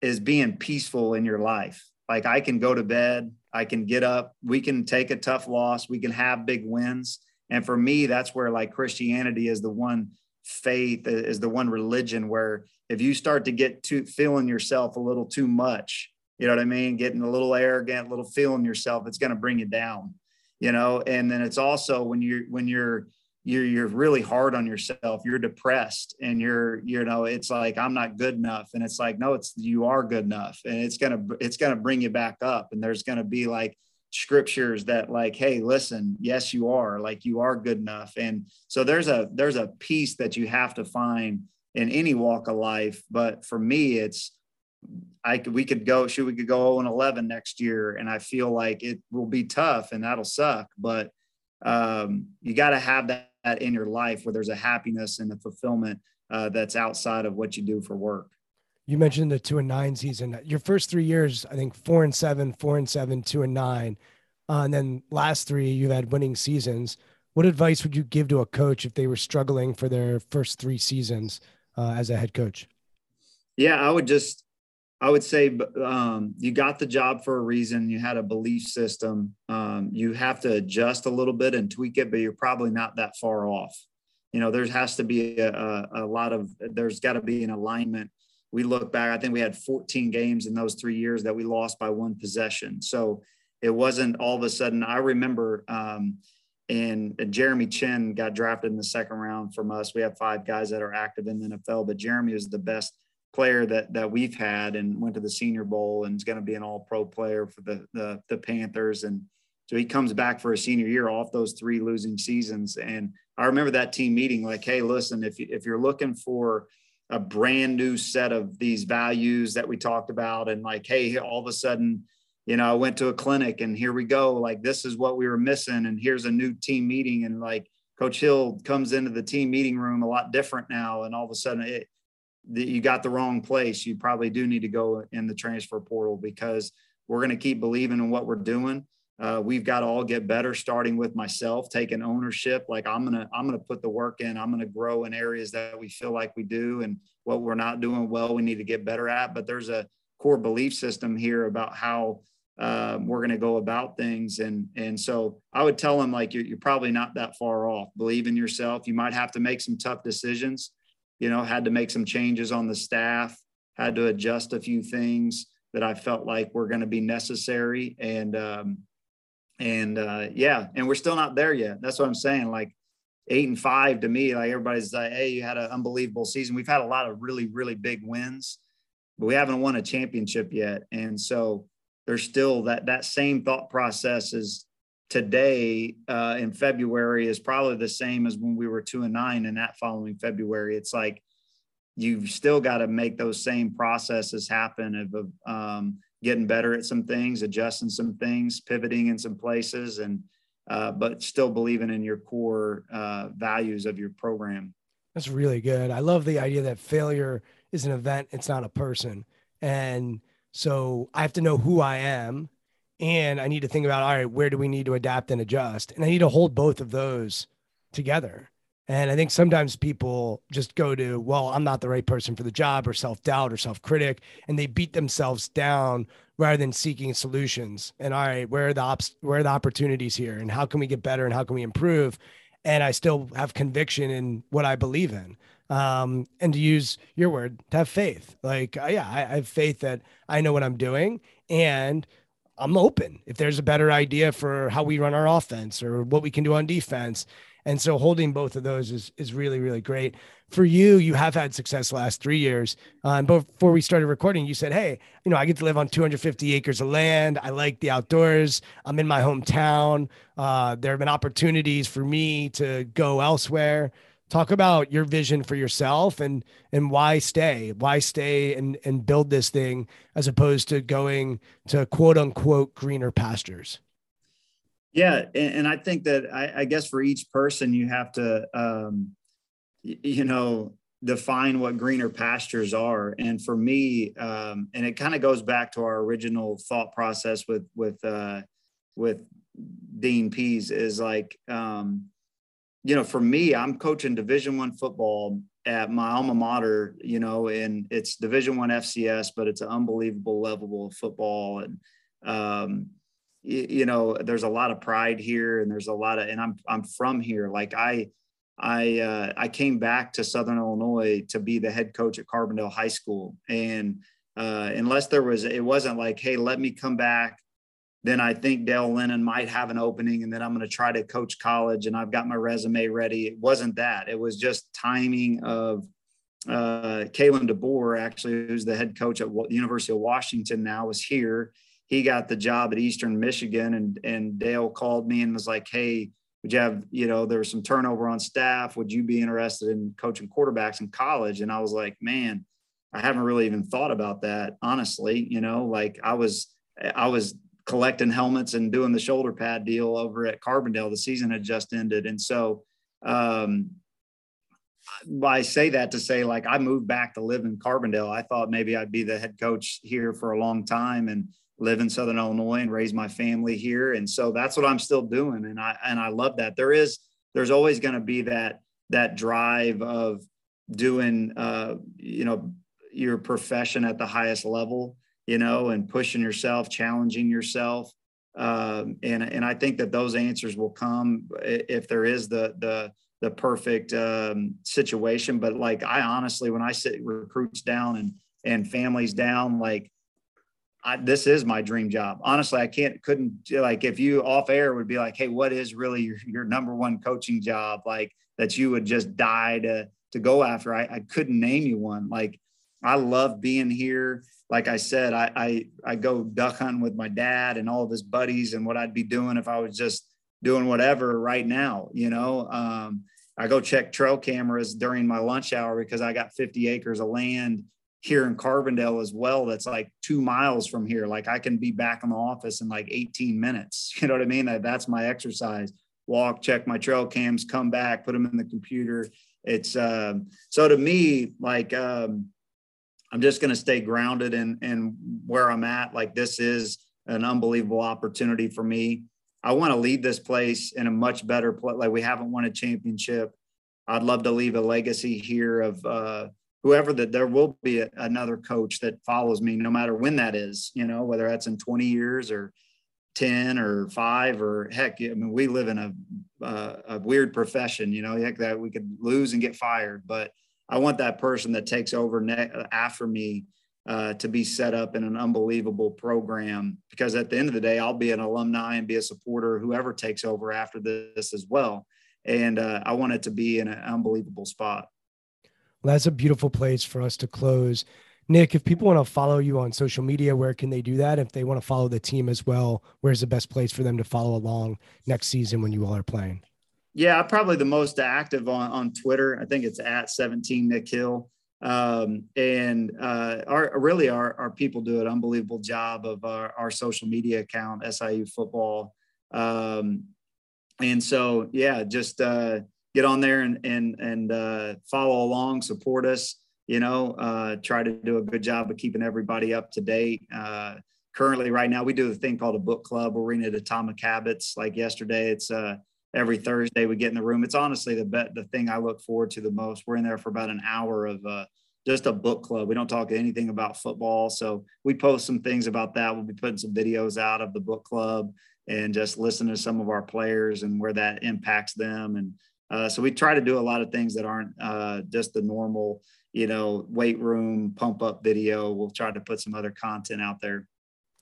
is being peaceful in your life. Like i can go to bed i can get up we can take a tough loss we can have big wins. And for me that's where like christianity is the one faith is the one religion where if you start to get to feeling yourself a little too much you know what i mean? Getting a little arrogant a little feeling yourself it's going to bring you down you know and then it's also when you're when you're you're you're really hard on yourself you're depressed and you're you know it's like i'm not good enough. And it's like no it's you are good enough. And it's gonna it's gonna bring you back up. And there's gonna be like scriptures that like hey listen yes you are like you are good enough. And so there's a there's a peace that you have to find in any walk of life. But for me it's I could we could go shoot we could go 0 and 11 next year and I feel like it will be tough and that'll suck but um, you got to have that, that, in your life where there's a happiness and a fulfillment uh, that's outside of what you do for work. You mentioned the two and nine season. Your first three years, I think four and seven, four and seven, two and nine, uh, and then last three you've had winning seasons. What advice would you give to a coach if they were struggling for their first three seasons uh, as a head coach? Yeah, I would just I would say um, you got the job for a reason. You had a belief system. Um, you have to adjust a little bit and tweak it, but you're probably not that far off. You know, there has to be a, a, lot of, there's got to be an alignment. We look back, I think we had 14 games in those three years that we lost by one possession. So it wasn't all of a sudden. I remember, um, and Jeremy Chinn got drafted in the second round from us. We have five guys that are active in the NFL, but Jeremy was the best player that that we've had and went to the Senior Bowl and is going to be an All Pro player for the, the the Panthers. And so he comes back for a senior year off those three losing seasons. And I remember that team meeting like hey listen if you, if you're looking for a brand new set of these values that we talked about and like hey all of a sudden you know I went to a clinic and here we go like this is what we were missing and here's a new team meeting. And like coach hill comes into the team meeting room a lot different now. And all of a sudden it, that you got the wrong place, you probably do need to go in the transfer portal because we're going to keep believing in what we're doing. Uh, we've got to all get better, starting with myself, taking ownership. Like I'm gonna, I'm gonna put the work in. I'm gonna grow in areas that we feel like we do, and what we're not doing well, we need to get better at. But there's a core belief system here about how uh, we're going to go about things, and and so I would tell them like you're, you're probably not that far off. Believe in yourself. You might have to make some tough decisions you know, had to make some changes on the staff, had to adjust a few things that I felt like were going to be necessary. And, um, and uh, yeah, and we're still not there yet. That's what I'm saying. Like eight and five to me, like everybody's like, hey, you had an unbelievable season. We've had a lot of really, really big wins, but we haven't won a championship yet. And so there's still that that same thought process is today uh, in February is probably the same as when we were two and nine in that following February. It's like you've still got to make those same processes happen of, um, getting better at some things, adjusting some things, pivoting in some places, and uh, but still believing in your core uh, values of your program. That's really good. I love the idea that failure is an event; it's not a person, and so I have to know who I am and I need to think about all right, where do we need to adapt and adjust? And I need to hold both of those together. And I think sometimes people just go to, well, I'm not the right person for the job or self doubt or self critic, and they beat themselves down rather than seeking solutions. And all right, where are the ops, where are the opportunities here, and how can we get better, and how can we improve? And I still have conviction in what I believe in. Um, and to use your word, to have faith. Like, uh, yeah, I, I have faith that I know what I'm doing, and I'm open if there's a better idea for how we run our offense or what we can do on defense. And so holding both of those is is really really great. For you, you have had success last three years. And before we started recording, you said, "Hey, you know, I get to live on 250 acres of land. I like the outdoors. I'm in my hometown. Uh, there have been opportunities for me to go elsewhere." Talk about your vision for yourself and and why stay, why stay and and build this thing as opposed to going to quote unquote greener pastures. Yeah, and, and I think that I, I, guess for each person you have to, um, you know, define what greener pastures are. And for me, um, and it kind of goes back to our original thought process with with uh, with Dean Pees is like, um, you know, for me, I'm coaching Division One football at my alma mater, you know, and it's Division One FCS, but it's an unbelievable level of football. And um, you know there's a lot of pride here and there's a lot of and i'm i'm from here. Like i i uh, i came back to southern illinois to be the head coach at carbondale high school. And uh, unless there was it wasn't like hey let me come back then i think dale lennon might have an opening and then i'm going to try to coach college and i've got my resume ready it wasn't that it was just timing of uh, Kalen DeBoer, actually, who's the head coach at University of Washington now, was here he got the job at Eastern Michigan, and and Dale called me and was like, "Hey, would you have you know there was some turnover on staff? Would you be interested in coaching quarterbacks in college?" And I was like, "Man, I haven't really even thought about that honestly. You know, like I was I was collecting helmets and doing the shoulder pad deal over at Carbondale. The season had just ended, and so." Um, I say that to say like I moved back to live in Carbondale. I thought maybe I'd be the head coach here for a long time and live in Southern Illinois and raise my family here. And so that's what I'm still doing. And I, and I love that there is, there's always going to be that, that drive of doing, uh, you know, your profession at the highest level, you know, and pushing yourself, challenging yourself. Um, and, and I think that those answers will come if there is the, the, the perfect um, situation. But like, I honestly, when I sit recruits down and, and families down, like I, this is my dream job. Honestly, I can't, couldn't like if you off air would be like, hey, what is really your, your number one coaching job? Like that you would just die to to go after. I, I couldn't name you one. Like I love being here. Like I said, I, I I go duck hunting with my dad and all of his buddies, and what I'd be doing if I was just doing whatever right now. You know, um, I go check trail cameras during my lunch hour because I got 50 acres of land here in Carbondale as well. That's like two miles from here. Like I can be back in the office in like 18 minutes. You know what I mean? That, that's my exercise. Walk, check my trail cams, come back, put them in the computer. It's um, so to me, like um, I'm just going to stay grounded in, in where I'm at. Like this is an unbelievable opportunity for me. I want to leave this place in a much better place. Like we haven't won a championship. I'd love to leave a legacy here of uh, whoever that there will be a, another coach that follows me no matter when that is you know whether that's in 20 years or 10 or 5 or heck i mean we live in a uh, a weird profession you know heck that we could lose and get fired but i want that person that takes over ne- after me uh, to be set up in an unbelievable program because at the end of the day i'll be an alumni and be a supporter whoever takes over after this as well and uh, i want it to be in an unbelievable spot well, that's a beautiful place for us to close. Nick, if people want to follow you on social media, where can they do that? If they want to follow the team as well, where's the best place for them to follow along next season when you all are playing? Yeah, probably the most active on, on Twitter. I think it's at 17 Nick Hill. Um, and uh, our really our, our people do an unbelievable job of our, our social media account, SIU football. Um, and so, yeah, just uh, get on there and and and uh, follow along, support us. You know, uh, try to do a good job of keeping everybody up to date. Uh, currently, right now, we do a thing called a book club. We're reading Atomic Habits. Like yesterday, it's uh, every Thursday we get in the room. It's honestly the bet the thing I look forward to the most. We're in there for about an hour of uh, just a book club. We don't talk anything about football, so we post some things about that. We'll be putting some videos out of the book club and just listen to some of our players and where that impacts them. And uh, so we try to do a lot of things that aren't uh, just the normal, you know, weight room pump up video. We'll try to put some other content out there.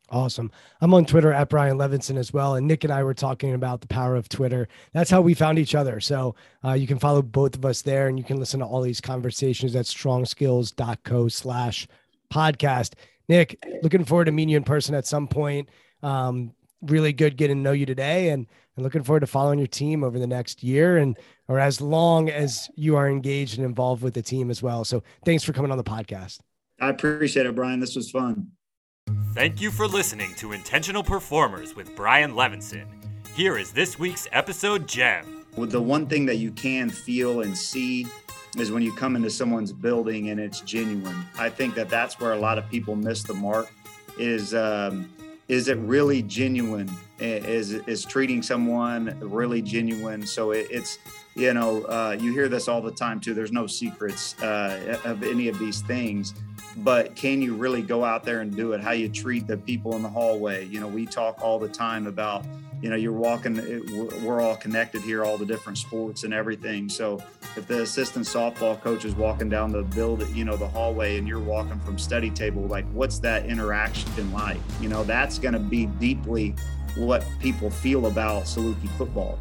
Awesome. I'm on Twitter at Brian Levinson as well. And Nick and I were talking about the power of Twitter. That's how we found each other. So uh, you can follow both of us there and you can listen to all these conversations at strongskills.co slash podcast. Nick, looking forward to meeting you in person at some point. Um, really good getting to know you today and, and looking forward to following your team over the next year and or as long as you are engaged and involved with the team as well. So thanks for coming on the podcast. I appreciate it, Brian. This was fun. Thank you for listening to Intentional Performers with Brian Levinson. Here is this week's episode gem. Well, the one thing that you can feel and see is when you come into someone's building and it's genuine. I think that that's where a lot of people miss the mark. Is um, is it really genuine? Is is treating someone really genuine? So it, it's you know uh, you hear this all the time too. There's no secrets uh, of any of these things. But can you really go out there and do it? How you treat the people in the hallway? You know we talk all the time about you know you're walking we're all connected here all the different sports and everything. So if the assistant softball coach is walking down the building you know the hallway and you're walking from study table like what's that interaction like? You know that's going to be deeply what people feel about Saluki football